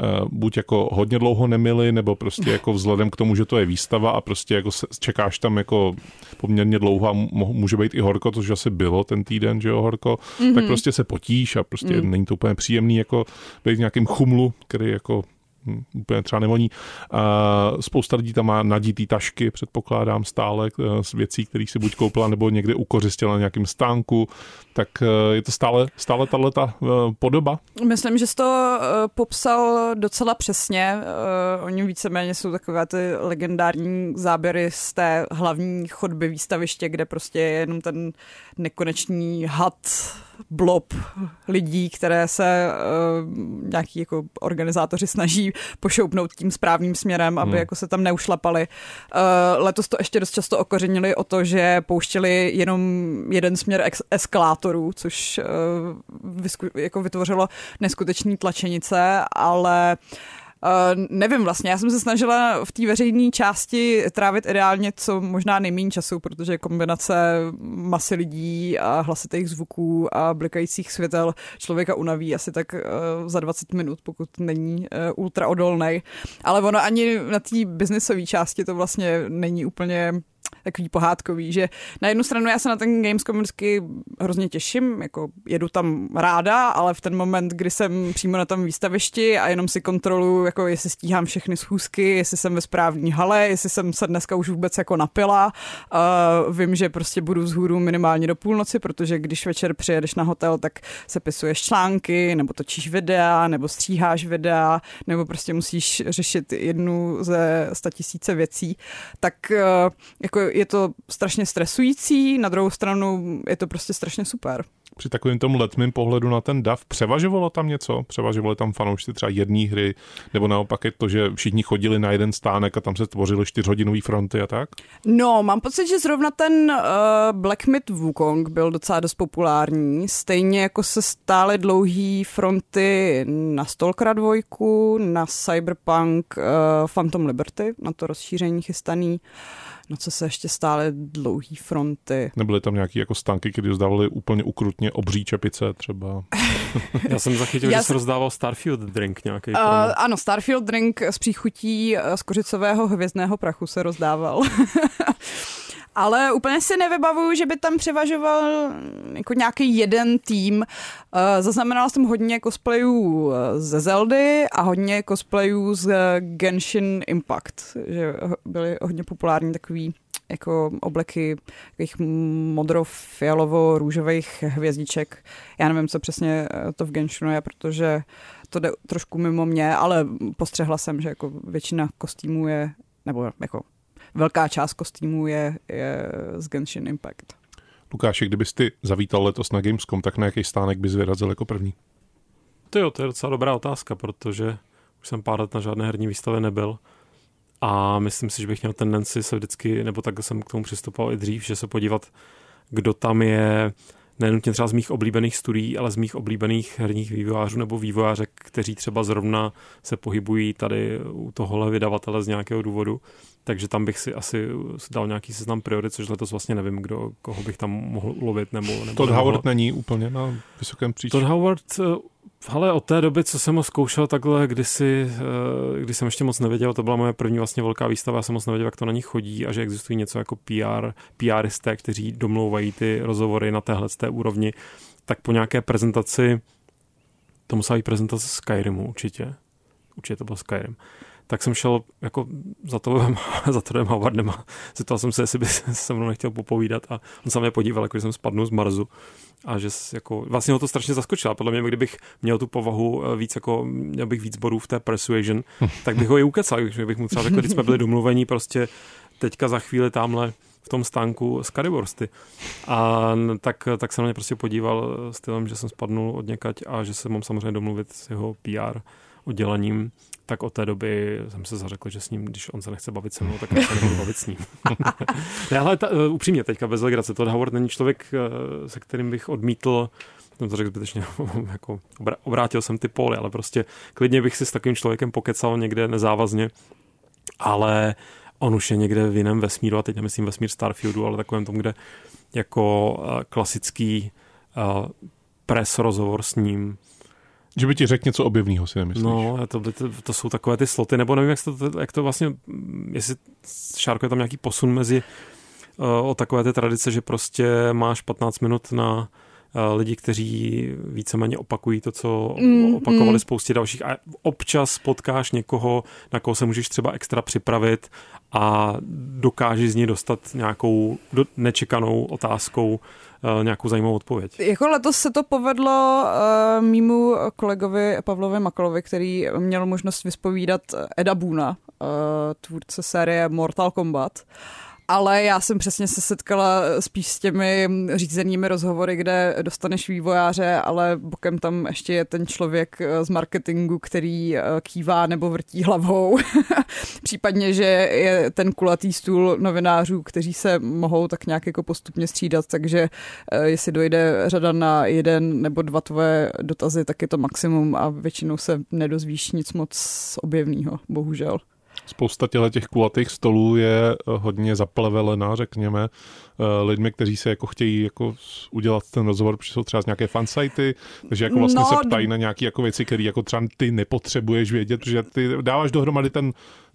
Speaker 3: uh, buď jako hodně dlouho nemili, nebo prostě jako vzhledem k tomu, že to je výstava a prostě jako se, čekáš tam jako poměrně dlouho a může být i horko, což asi bylo ten týden, že jo, horko, mm-hmm. tak prostě se potíš a prostě mm. není to úplně příjemný jako být v nějakém chumlu, který jako úplně třeba nevoní. Spousta lidí tam má naditý tašky, předpokládám stále, eh, z věcí, které si buď koupila, nebo někde ukořistila na nějakém stánku, tak eh, je to stále, stále tato eh, podoba?
Speaker 4: Myslím, že jsi to popsal docela přesně. Oni víceméně jsou takové ty legendární záběry z té hlavní chodby výstaviště, kde prostě je jenom ten nekonečný had blob lidí, které se uh, nějaký jako organizátoři snaží pošoupnout tím správným směrem, aby hmm. jako se tam neušlapali. Uh, letos to ještě dost často okořenili o to, že pouštěli jenom jeden směr ex- eskalátorů, což uh, vysku- jako vytvořilo neskutečný tlačenice, ale uh, Uh, nevím vlastně, já jsem se snažila v té veřejné části trávit ideálně co možná nejméně času, protože kombinace masy lidí a hlasitých zvuků a blikajících světel člověka unaví asi tak uh, za 20 minut, pokud není uh. Ale ono ani na té biznisové části to vlastně není úplně takový pohádkový, že na jednu stranu já se na ten Gamescom vždycky hrozně těším, jako jedu tam ráda, ale v ten moment, kdy jsem přímo na tom výstavišti a jenom si kontroluji, jako jestli stíhám všechny schůzky, jestli jsem ve správní hale, jestli jsem se dneska už vůbec jako napila. Uh, vím, že prostě budu vzhůru minimálně do půlnoci, protože když večer přijedeš na hotel, tak se pisuješ články, nebo točíš videa, nebo stříháš videa, nebo prostě musíš řešit jednu ze tisíce věcí. Tak uh, jako je to strašně stresující, na druhou stranu je to prostě strašně super.
Speaker 3: Při takovém tom letmém pohledu na ten DAV převažovalo tam něco? Převažovali tam fanoušci třeba jedné hry? Nebo naopak je to, že všichni chodili na jeden stánek a tam se tvořily čtyřhodinové fronty a tak?
Speaker 4: No, mám pocit, že zrovna ten uh, Black Myth Wukong byl docela dost populární. Stejně jako se stále dlouhý fronty na Stalkera 2, na Cyberpunk uh, Phantom Liberty, na to rozšíření chystaný. Uh, na co se ještě stále dlouhý fronty.
Speaker 3: Nebyly tam nějaký jako stánky, kdy rozdávali úplně ukrutně obří čepice třeba? <laughs>
Speaker 5: Já jsem zachytil, Já že se rozdával Starfield drink nějaký. Uh,
Speaker 4: ano, Starfield drink z příchutí eh, z kořicového hvězdného prachu se rozdával. <laughs> ale úplně si nevybavuju, že by tam převažoval jako nějaký jeden tým. Uh, zaznamenala jsem hodně cosplayů eh, ze Zeldy a hodně cosplayů z Genshin Impact, že byly hodně populární takový jako obleky takových modro-fialovo-růžových hvězdiček. Já nevím, co přesně eh, to v Genshinu je, protože to jde trošku mimo mě, ale postřehla jsem, že jako většina kostýmů je, nebo jako velká část kostýmů je, je z Genshin Impact.
Speaker 3: Lukáši, kdybys ty zavítal letos na Gamescom, tak na jaký stánek bys vyrazil jako první?
Speaker 5: To jo, to je docela dobrá otázka, protože už jsem pár let na žádné herní výstavě nebyl. a myslím si, že bych měl tendenci se vždycky, nebo tak jsem k tomu přistupoval i dřív, že se podívat, kdo tam je, nenutně třeba z mých oblíbených studií, ale z mých oblíbených herních vývojářů nebo vývojářek, kteří třeba zrovna se pohybují tady u tohohle vydavatele z nějakého důvodu. Takže tam bych si asi dal nějaký seznam priorit, což letos vlastně nevím, kdo, koho bych tam mohl ulovit. Nebo, nebo
Speaker 3: Todd Howard není úplně na vysokém příčku.
Speaker 5: Todd Howard ale od té doby, co jsem ho zkoušel takhle kdysi, eh, když jsem ještě moc nevěděl, to byla moje první vlastně velká výstava, já jsem moc nevěděl, jak to na nich chodí a že existují něco jako PR, PRisté, kteří domlouvají ty rozhovory na téhle té úrovni, tak po nějaké prezentaci, to musela být prezentace Skyrimu určitě, určitě to byl Skyrim, tak jsem šel jako za to, <laughs> za to Howardem a zeptal jsem se, jestli by se mnou nechtěl popovídat a on se mě podíval, jako že jsem spadnul z Marzu a že jako, vlastně ho to strašně zaskočilo. Podle mě, kdybych měl tu povahu eh, víc, jako měl bych víc bodů v té persuasion, <laughs> tak bych ho i ukecal, že bych mu třeba řekl, když jsme byli domluvení prostě teďka za chvíli tamhle v tom stánku z Curryworsty. A tak, tak se na mě prostě podíval stylem, že jsem spadnul od někať a že se mám samozřejmě domluvit s jeho PR oddělením tak od té doby jsem se zařekl, že s ním, když on se nechce bavit se mnou, tak já se nebudu bavit s ním. <laughs> ne, ale ta, uh, upřímně teďka bez legrace, Todd Howard není člověk, uh, se kterým bych odmítl jsem to řekl zbytečně, <laughs> jako obrátil jsem ty póly, ale prostě klidně bych si s takovým člověkem pokecal někde nezávazně, ale on už je někde v jiném vesmíru, a teď nemyslím vesmír Starfieldu, ale takovém tom, kde jako uh, klasický uh, press rozhovor s ním
Speaker 3: že by ti řekl něco objevného, si nemyslíš?
Speaker 5: No, to, to, to jsou takové ty sloty, nebo nevím, jak to, jak to vlastně, jestli Šárko je tam nějaký posun mezi uh, o takové ty tradice, že prostě máš 15 minut na uh, lidi, kteří víceméně opakují to, co mm, opakovali mm. spoustě dalších a občas potkáš někoho, na koho se můžeš třeba extra připravit a dokážeš z ní dostat nějakou nečekanou otázkou nějakou zajímavou odpověď.
Speaker 4: Jako letos se to povedlo uh, mýmu kolegovi Pavlovi Makalovi, který měl možnost vyspovídat Eda Buna, uh, tvůrce série Mortal Kombat. Uh, ale já jsem přesně se setkala spíš s těmi řízenými rozhovory, kde dostaneš vývojáře, ale bokem tam ještě je ten člověk z marketingu, který eh, kývá nebo vrtí hlavou. <laughs> Případně, že je ten kulatý stůl novinářů, kteří se mohou tak nějak jako postupně střídat, takže eh, jestli dojde řada na jeden nebo dva tvoje dotazy, tak je to maximum a většinou se nedozvíš nic moc objevného, bohužel.
Speaker 3: Spousta těle těch kulatých stolů je eh, hodně zaplevelená, řekněme, eh, lidmi, kteří se jako chtějí jako udělat ten rozhovor, protože jsou třeba z nějaké fansajty, takže jako vlastně no, se ptají na nějaké jako věci, které jako třeba ty nepotřebuješ vědět, protože ty dáváš dohromady ten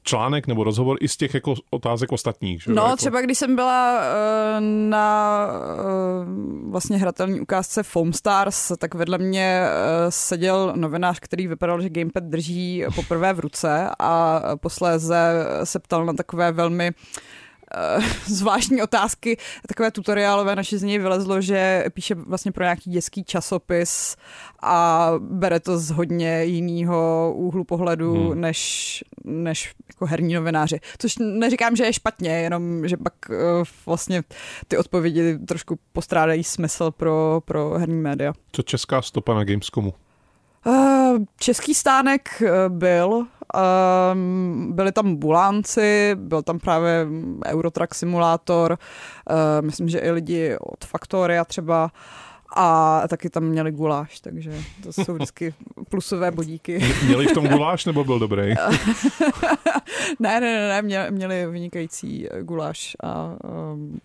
Speaker 3: článek nebo rozhovor i z těch jako otázek ostatních. Že?
Speaker 4: No,
Speaker 3: jako...
Speaker 4: třeba když jsem byla uh, na uh, vlastně hratelní ukázce Foam Stars, tak vedle mě uh, seděl novinář, který vypadal, že gamepad drží poprvé v ruce a posléze se ptal na takové velmi uh, <laughs> zvláštní otázky, takové tutoriálové naše z něj vylezlo, že píše vlastně pro nějaký dětský časopis a bere to z hodně jiného úhlu pohledu, hmm. než, než jako herní novináři. Což neříkám, že je špatně, jenom že pak uh, vlastně ty odpovědi trošku postrádají smysl pro, pro herní média.
Speaker 3: Co česká stopa na Gamescomu?
Speaker 4: Uh, český stánek byl, byli tam bulánci, byl tam právě Eurotrack simulátor, uh, myslím, že i lidi od Factoria třeba a taky tam měli guláš, takže to jsou vždycky <laughs> plusové bodíky.
Speaker 3: Měli v tom guláš nebo byl dobrý? <laughs>
Speaker 4: ne, ne, ne, ne, měli vynikající guláš a,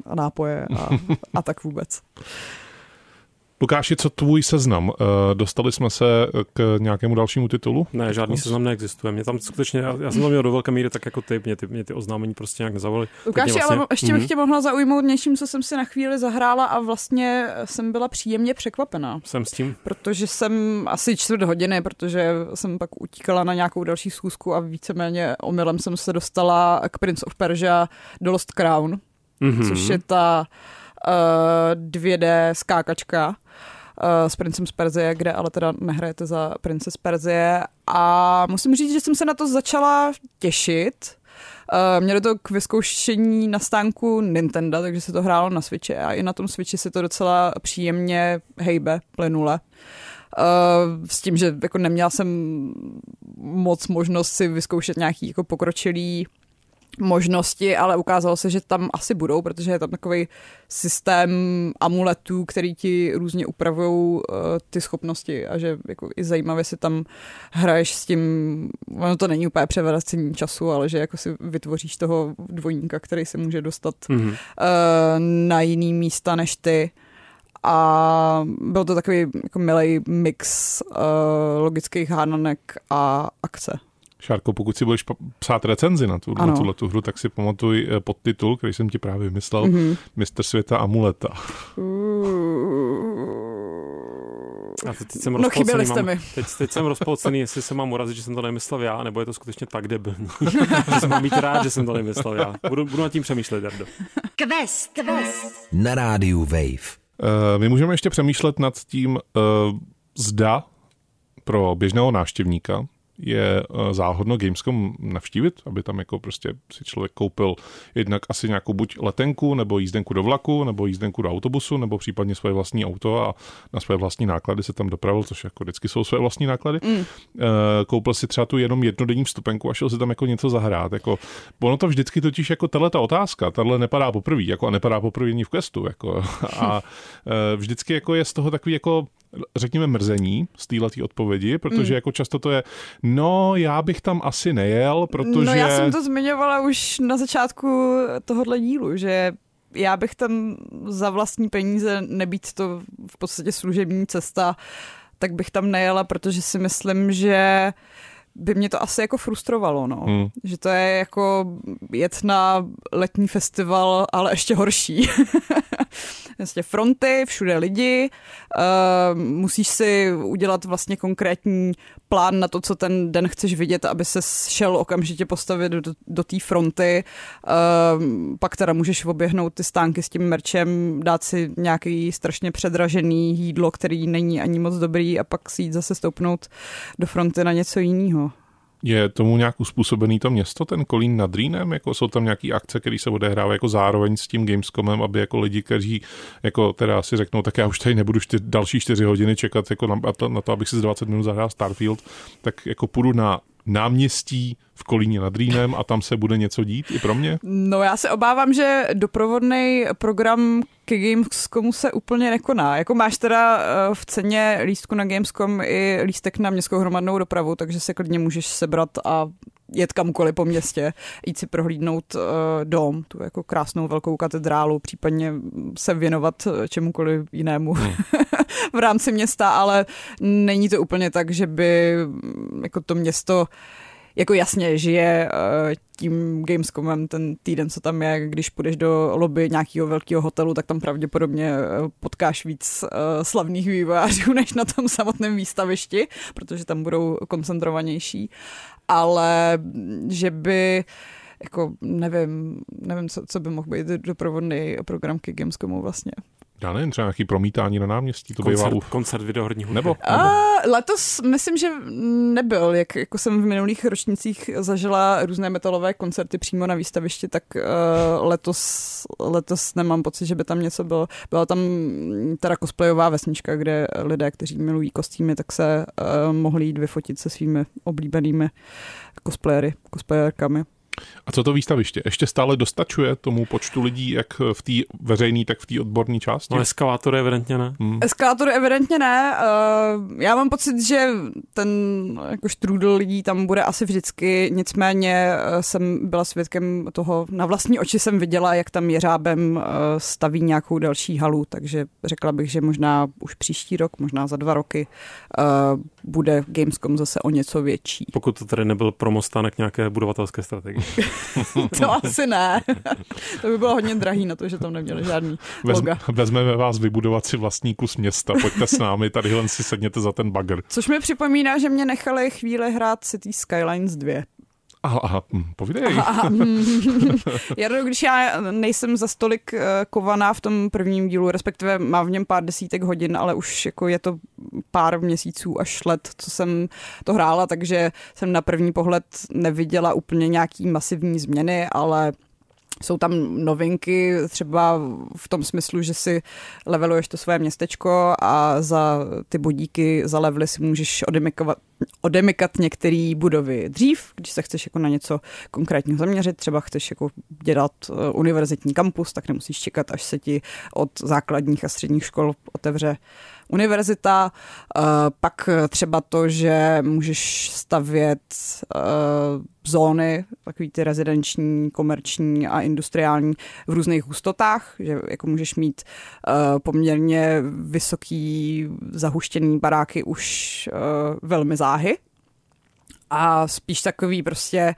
Speaker 4: a nápoje a, a tak vůbec.
Speaker 3: Lukáši, co tvůj seznam? Eh, dostali jsme se k nějakému dalšímu titulu?
Speaker 5: Ne, žádný seznam neexistuje. Mě tam skutečně, já, jsem tam měl do velké míry tak jako ty, mě ty, mě ty oznámení prostě nějak nezavolaly.
Speaker 4: Lukáši, vlastně, ale ještě bych mm-hmm. tě mohla zaujmout něčím, co jsem si na chvíli zahrála a vlastně jsem byla příjemně překvapená.
Speaker 5: Jsem s tím.
Speaker 4: Protože jsem asi čtvrt hodiny, protože jsem pak utíkala na nějakou další schůzku a víceméně omylem jsem se dostala k Prince of Persia do Lost Crown, mm-hmm. což je ta uh, 2D skákačka uh, s princem z Perzie, kde ale teda nehrajete za prince z Perzie. A musím říct, že jsem se na to začala těšit. Uh, měli to k vyzkoušení na stánku Nintendo, takže se to hrálo na Switchi a i na tom Switchi se to docela příjemně hejbe, plynule. Uh, s tím, že jako neměla jsem moc možnost si vyzkoušet nějaký jako pokročilý možnosti, ale ukázalo se, že tam asi budou, protože je tam takový systém amuletů, který ti různě upravují uh, ty schopnosti a že jako i zajímavě si tam hraješ s tím, ono to není úplně převracení času, ale že jako si vytvoříš toho dvojníka, který se může dostat mm-hmm. uh, na jiný místa než ty a byl to takový jako milý mix uh, logických hádanek a akce.
Speaker 3: Šárko, pokud si budeš psát recenzi na, tu, na tuhle tu hru, tak si pamatuj eh, podtitul, který jsem ti právě vymyslel, mm-hmm. Mistr světa Amuleta.
Speaker 5: A teď jsem no, chyběli jste mi. Teď, teď jsem rozpolcený, jestli se mám urazit, že jsem to nemyslel já, nebo je to skutečně tak debilní, <laughs> že jsem mám být rád, že jsem to nemyslel já. Budu, budu nad tím přemýšlet, Jardo.
Speaker 2: Quest, quest.
Speaker 1: Na rádiu Wave.
Speaker 3: Uh, my můžeme ještě přemýšlet nad tím, uh, zda pro běžného návštěvníka je eh, záhodno Gamescom navštívit, aby tam jako prostě si člověk koupil jednak asi nějakou buď letenku, nebo jízdenku do vlaku, nebo jízdenku do autobusu, nebo případně svoje vlastní auto a na své vlastní náklady se tam dopravil, což jako vždycky jsou své vlastní náklady. Mm. Koupil si třeba tu jenom jednodenní vstupenku a šel si tam jako něco zahrát. Jako, ono to vždycky totiž jako tahle ta otázka, tahle nepadá poprvé, jako a nepadá poprvé ani v questu. Jako, <laughs> a eh, vždycky jako je z toho takový jako řekněme, mrzení z této odpovědi, protože mm. jako často to je, no já bych tam asi nejel, protože...
Speaker 4: No já jsem to zmiňovala už na začátku tohohle dílu, že já bych tam za vlastní peníze, nebýt to v podstatě služební cesta, tak bych tam nejela, protože si myslím, že by mě to asi jako frustrovalo, no. Hmm. Že to je jako jet na letní festival, ale ještě horší. <laughs> vlastně fronty, všude lidi, uh, musíš si udělat vlastně konkrétní plán na to, co ten den chceš vidět, aby se šel okamžitě postavit do, do té fronty. Uh, pak teda můžeš oběhnout ty stánky s tím merčem, dát si nějaký strašně předražený jídlo, který není ani moc dobrý a pak si jít zase stoupnout do fronty na něco jiného.
Speaker 3: Je tomu nějak uspůsobený to město, ten Kolín nad Rýnem? Jako jsou tam nějaké akce, které se odehrávají jako zároveň s tím Gamescomem, aby jako lidi, kteří jako teda si řeknou, tak já už tady nebudu čty, další čtyři hodiny čekat jako na, na to, abych si z 20 minut zahrál Starfield, tak jako půjdu na náměstí v Kolíně nad Rýnem a tam se bude něco dít i pro mě?
Speaker 4: No já se obávám, že doprovodný program ke Gamescomu se úplně nekoná. Jako máš teda eh, v ceně lístku na Gamescom i lístek na městskou hromadnou dopravu, takže se klidně můžeš sebrat a jet kamkoliv po městě, jít si prohlídnout uh, dom, tu jako krásnou velkou katedrálu, případně se věnovat čemukoliv jinému hmm. <laughs> v rámci města, ale není to úplně tak, že by mm, jako to město jako jasně žije uh, tím Gamescomem ten týden, co tam je, když půjdeš do lobby nějakého velkého hotelu, tak tam pravděpodobně uh, potkáš víc uh, slavných vývojářů <laughs> než na tom samotném výstavišti, protože tam budou koncentrovanější, ale že by jako nevím, nevím, co, co by mohl být doprovodný program k Gamescomu vlastně.
Speaker 3: Já nevím, třeba nějaký promítání na náměstí, to
Speaker 5: koncert,
Speaker 3: bývá...
Speaker 5: Koncert videohrní hudby.
Speaker 3: Nebo, nebo.
Speaker 4: A, letos myslím, že nebyl, jak jako jsem v minulých ročnicích zažila různé metalové koncerty přímo na výstavišti, tak uh, letos, letos nemám pocit, že by tam něco bylo. Byla tam teda cosplayová vesnička, kde lidé, kteří milují kostýmy, tak se uh, mohli jít vyfotit se svými oblíbenými cosplayery, cosplayerkami.
Speaker 3: A co to výstaviště? Ještě stále dostačuje tomu počtu lidí, jak v té veřejné, tak v té odborné části?
Speaker 5: No eskalátory evidentně ne. Hmm.
Speaker 4: Eskalátory evidentně ne. Uh, já mám pocit, že ten jako štrůdl lidí tam bude asi vždycky, nicméně uh, jsem byla svědkem toho, na vlastní oči jsem viděla, jak tam jeřábem uh, staví nějakou další halu, takže řekla bych, že možná už příští rok, možná za dva roky bude Gamescom zase o něco větší.
Speaker 5: Pokud to tady nebyl promostánek nějaké budovatelské strategie. <laughs>
Speaker 4: to asi ne. <laughs> to by bylo hodně drahý na to, že tam neměli žádný loga.
Speaker 3: vezmeme vás vybudovat si vlastní kus města, pojďte s námi, tadyhle si sedněte za ten bagr.
Speaker 4: Což mi připomíná, že mě nechali chvíli hrát City Skylines 2.
Speaker 3: Aha, aha hm, povídej. Aha, <laughs>
Speaker 4: Jardo, když já nejsem za stolik eh, kovaná v tom prvním dílu, respektive mám v něm pár desítek hodin, ale už jako je to pár měsíců až let, co jsem to hrála, takže jsem na první pohled neviděla úplně nějaký masivní změny, ale jsou tam novinky třeba v tom smyslu, že si leveluješ to své městečko a za ty bodíky, za levely si můžeš odemikovat, odemykat některé budovy dřív, když se chceš jako na něco konkrétního zaměřit, třeba chceš jako dělat eh, univerzitní kampus, tak nemusíš čekat, až se ti od základních a středních škol otevře univerzita, uh, pak třeba to, že můžeš stavět uh, zóny, takový ty rezidenční, komerční a industriální v různých hustotách, že jako můžeš mít uh, poměrně vysoký zahuštěný baráky už velmi záhy. A spíš takový prostě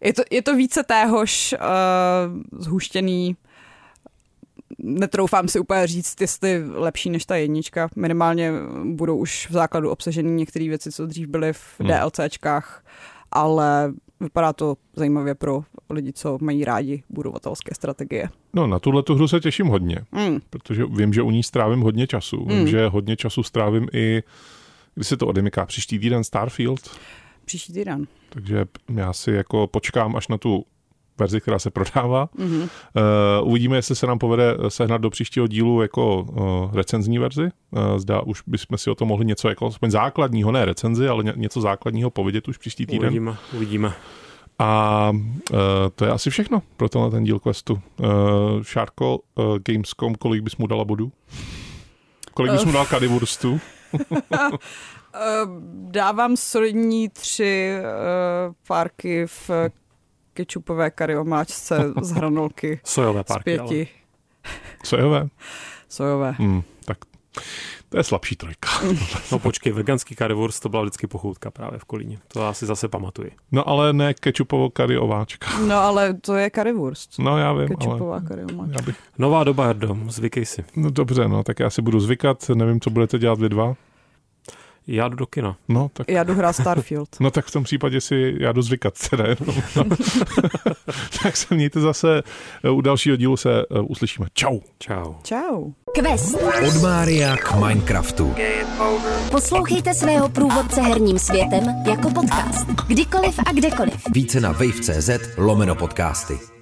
Speaker 4: je to, je to více téhož uh, zhuštěný netroufám si úplně říct, jestli lepší než ta jednička. Minimálně budou už v základu obsaženy některé věci, co dřív byly v hmm. DLCčkách, ale vypadá to zajímavě pro lidi, co mají rádi budovatelské strategie.
Speaker 3: No, na tuhle tu hru se těším hodně, mm. protože vím, že u ní strávím hodně času. Mm. Vím, že hodně času strávím i, kdy se to odemyká, příští týden Starfield.
Speaker 4: Příští týden.
Speaker 3: Takže já si jako počkám až na tu verzi, která se prodává. Mm-hmm. Uh, uvidíme, jestli se nám povede sehnat do příštího dílu jako uh, recenzní verzi. Uh, zdá, už bychom si o tom mohli něco jako aspoň základního, ne recenzi, ale ně, něco základního povědět už příští týden.
Speaker 5: Uvidíme, uvidíme.
Speaker 3: A uh, to je asi všechno pro tenhle ten díl questu. Uh, Šárko, uh, Gamescom, kolik bys mu dala bodů? Kolik bys mu dal Kadivurstu? <laughs>
Speaker 4: Dávám solidní tři uh, párky v kečupové kary omáčce z hranolky. <laughs>
Speaker 5: Sojové párky. Z pěti.
Speaker 3: Ale. Sojové?
Speaker 4: Sojové.
Speaker 3: Hmm, tak to je slabší trojka.
Speaker 5: no počkej, veganský currywurst to byla vždycky pochoutka právě v Kolíně. To asi zase pamatuji.
Speaker 3: No ale ne kečupovo kary ováčka.
Speaker 4: No ale to je currywurst.
Speaker 3: No já vím,
Speaker 4: Kečupová ale... curry omáčka. Bych...
Speaker 5: Nová doba, Jardo, zvykej si.
Speaker 3: No dobře, no tak já si budu zvykat, nevím, co budete dělat vy dva.
Speaker 5: Já jdu do kina.
Speaker 3: No, tak...
Speaker 4: Já jdu hrát Starfield. <laughs>
Speaker 3: no tak v tom případě si já jdu zvykat teda jenom. No. <laughs> tak se mějte zase, u dalšího dílu se uh, uslyšíme. Čau.
Speaker 5: Čau.
Speaker 4: Čau.
Speaker 2: Quest.
Speaker 1: Od Mária k Minecraftu.
Speaker 2: Poslouchejte svého průvodce herním světem jako podcast. Kdykoliv a kdekoliv.
Speaker 1: Více na wave.cz lomeno podcasty.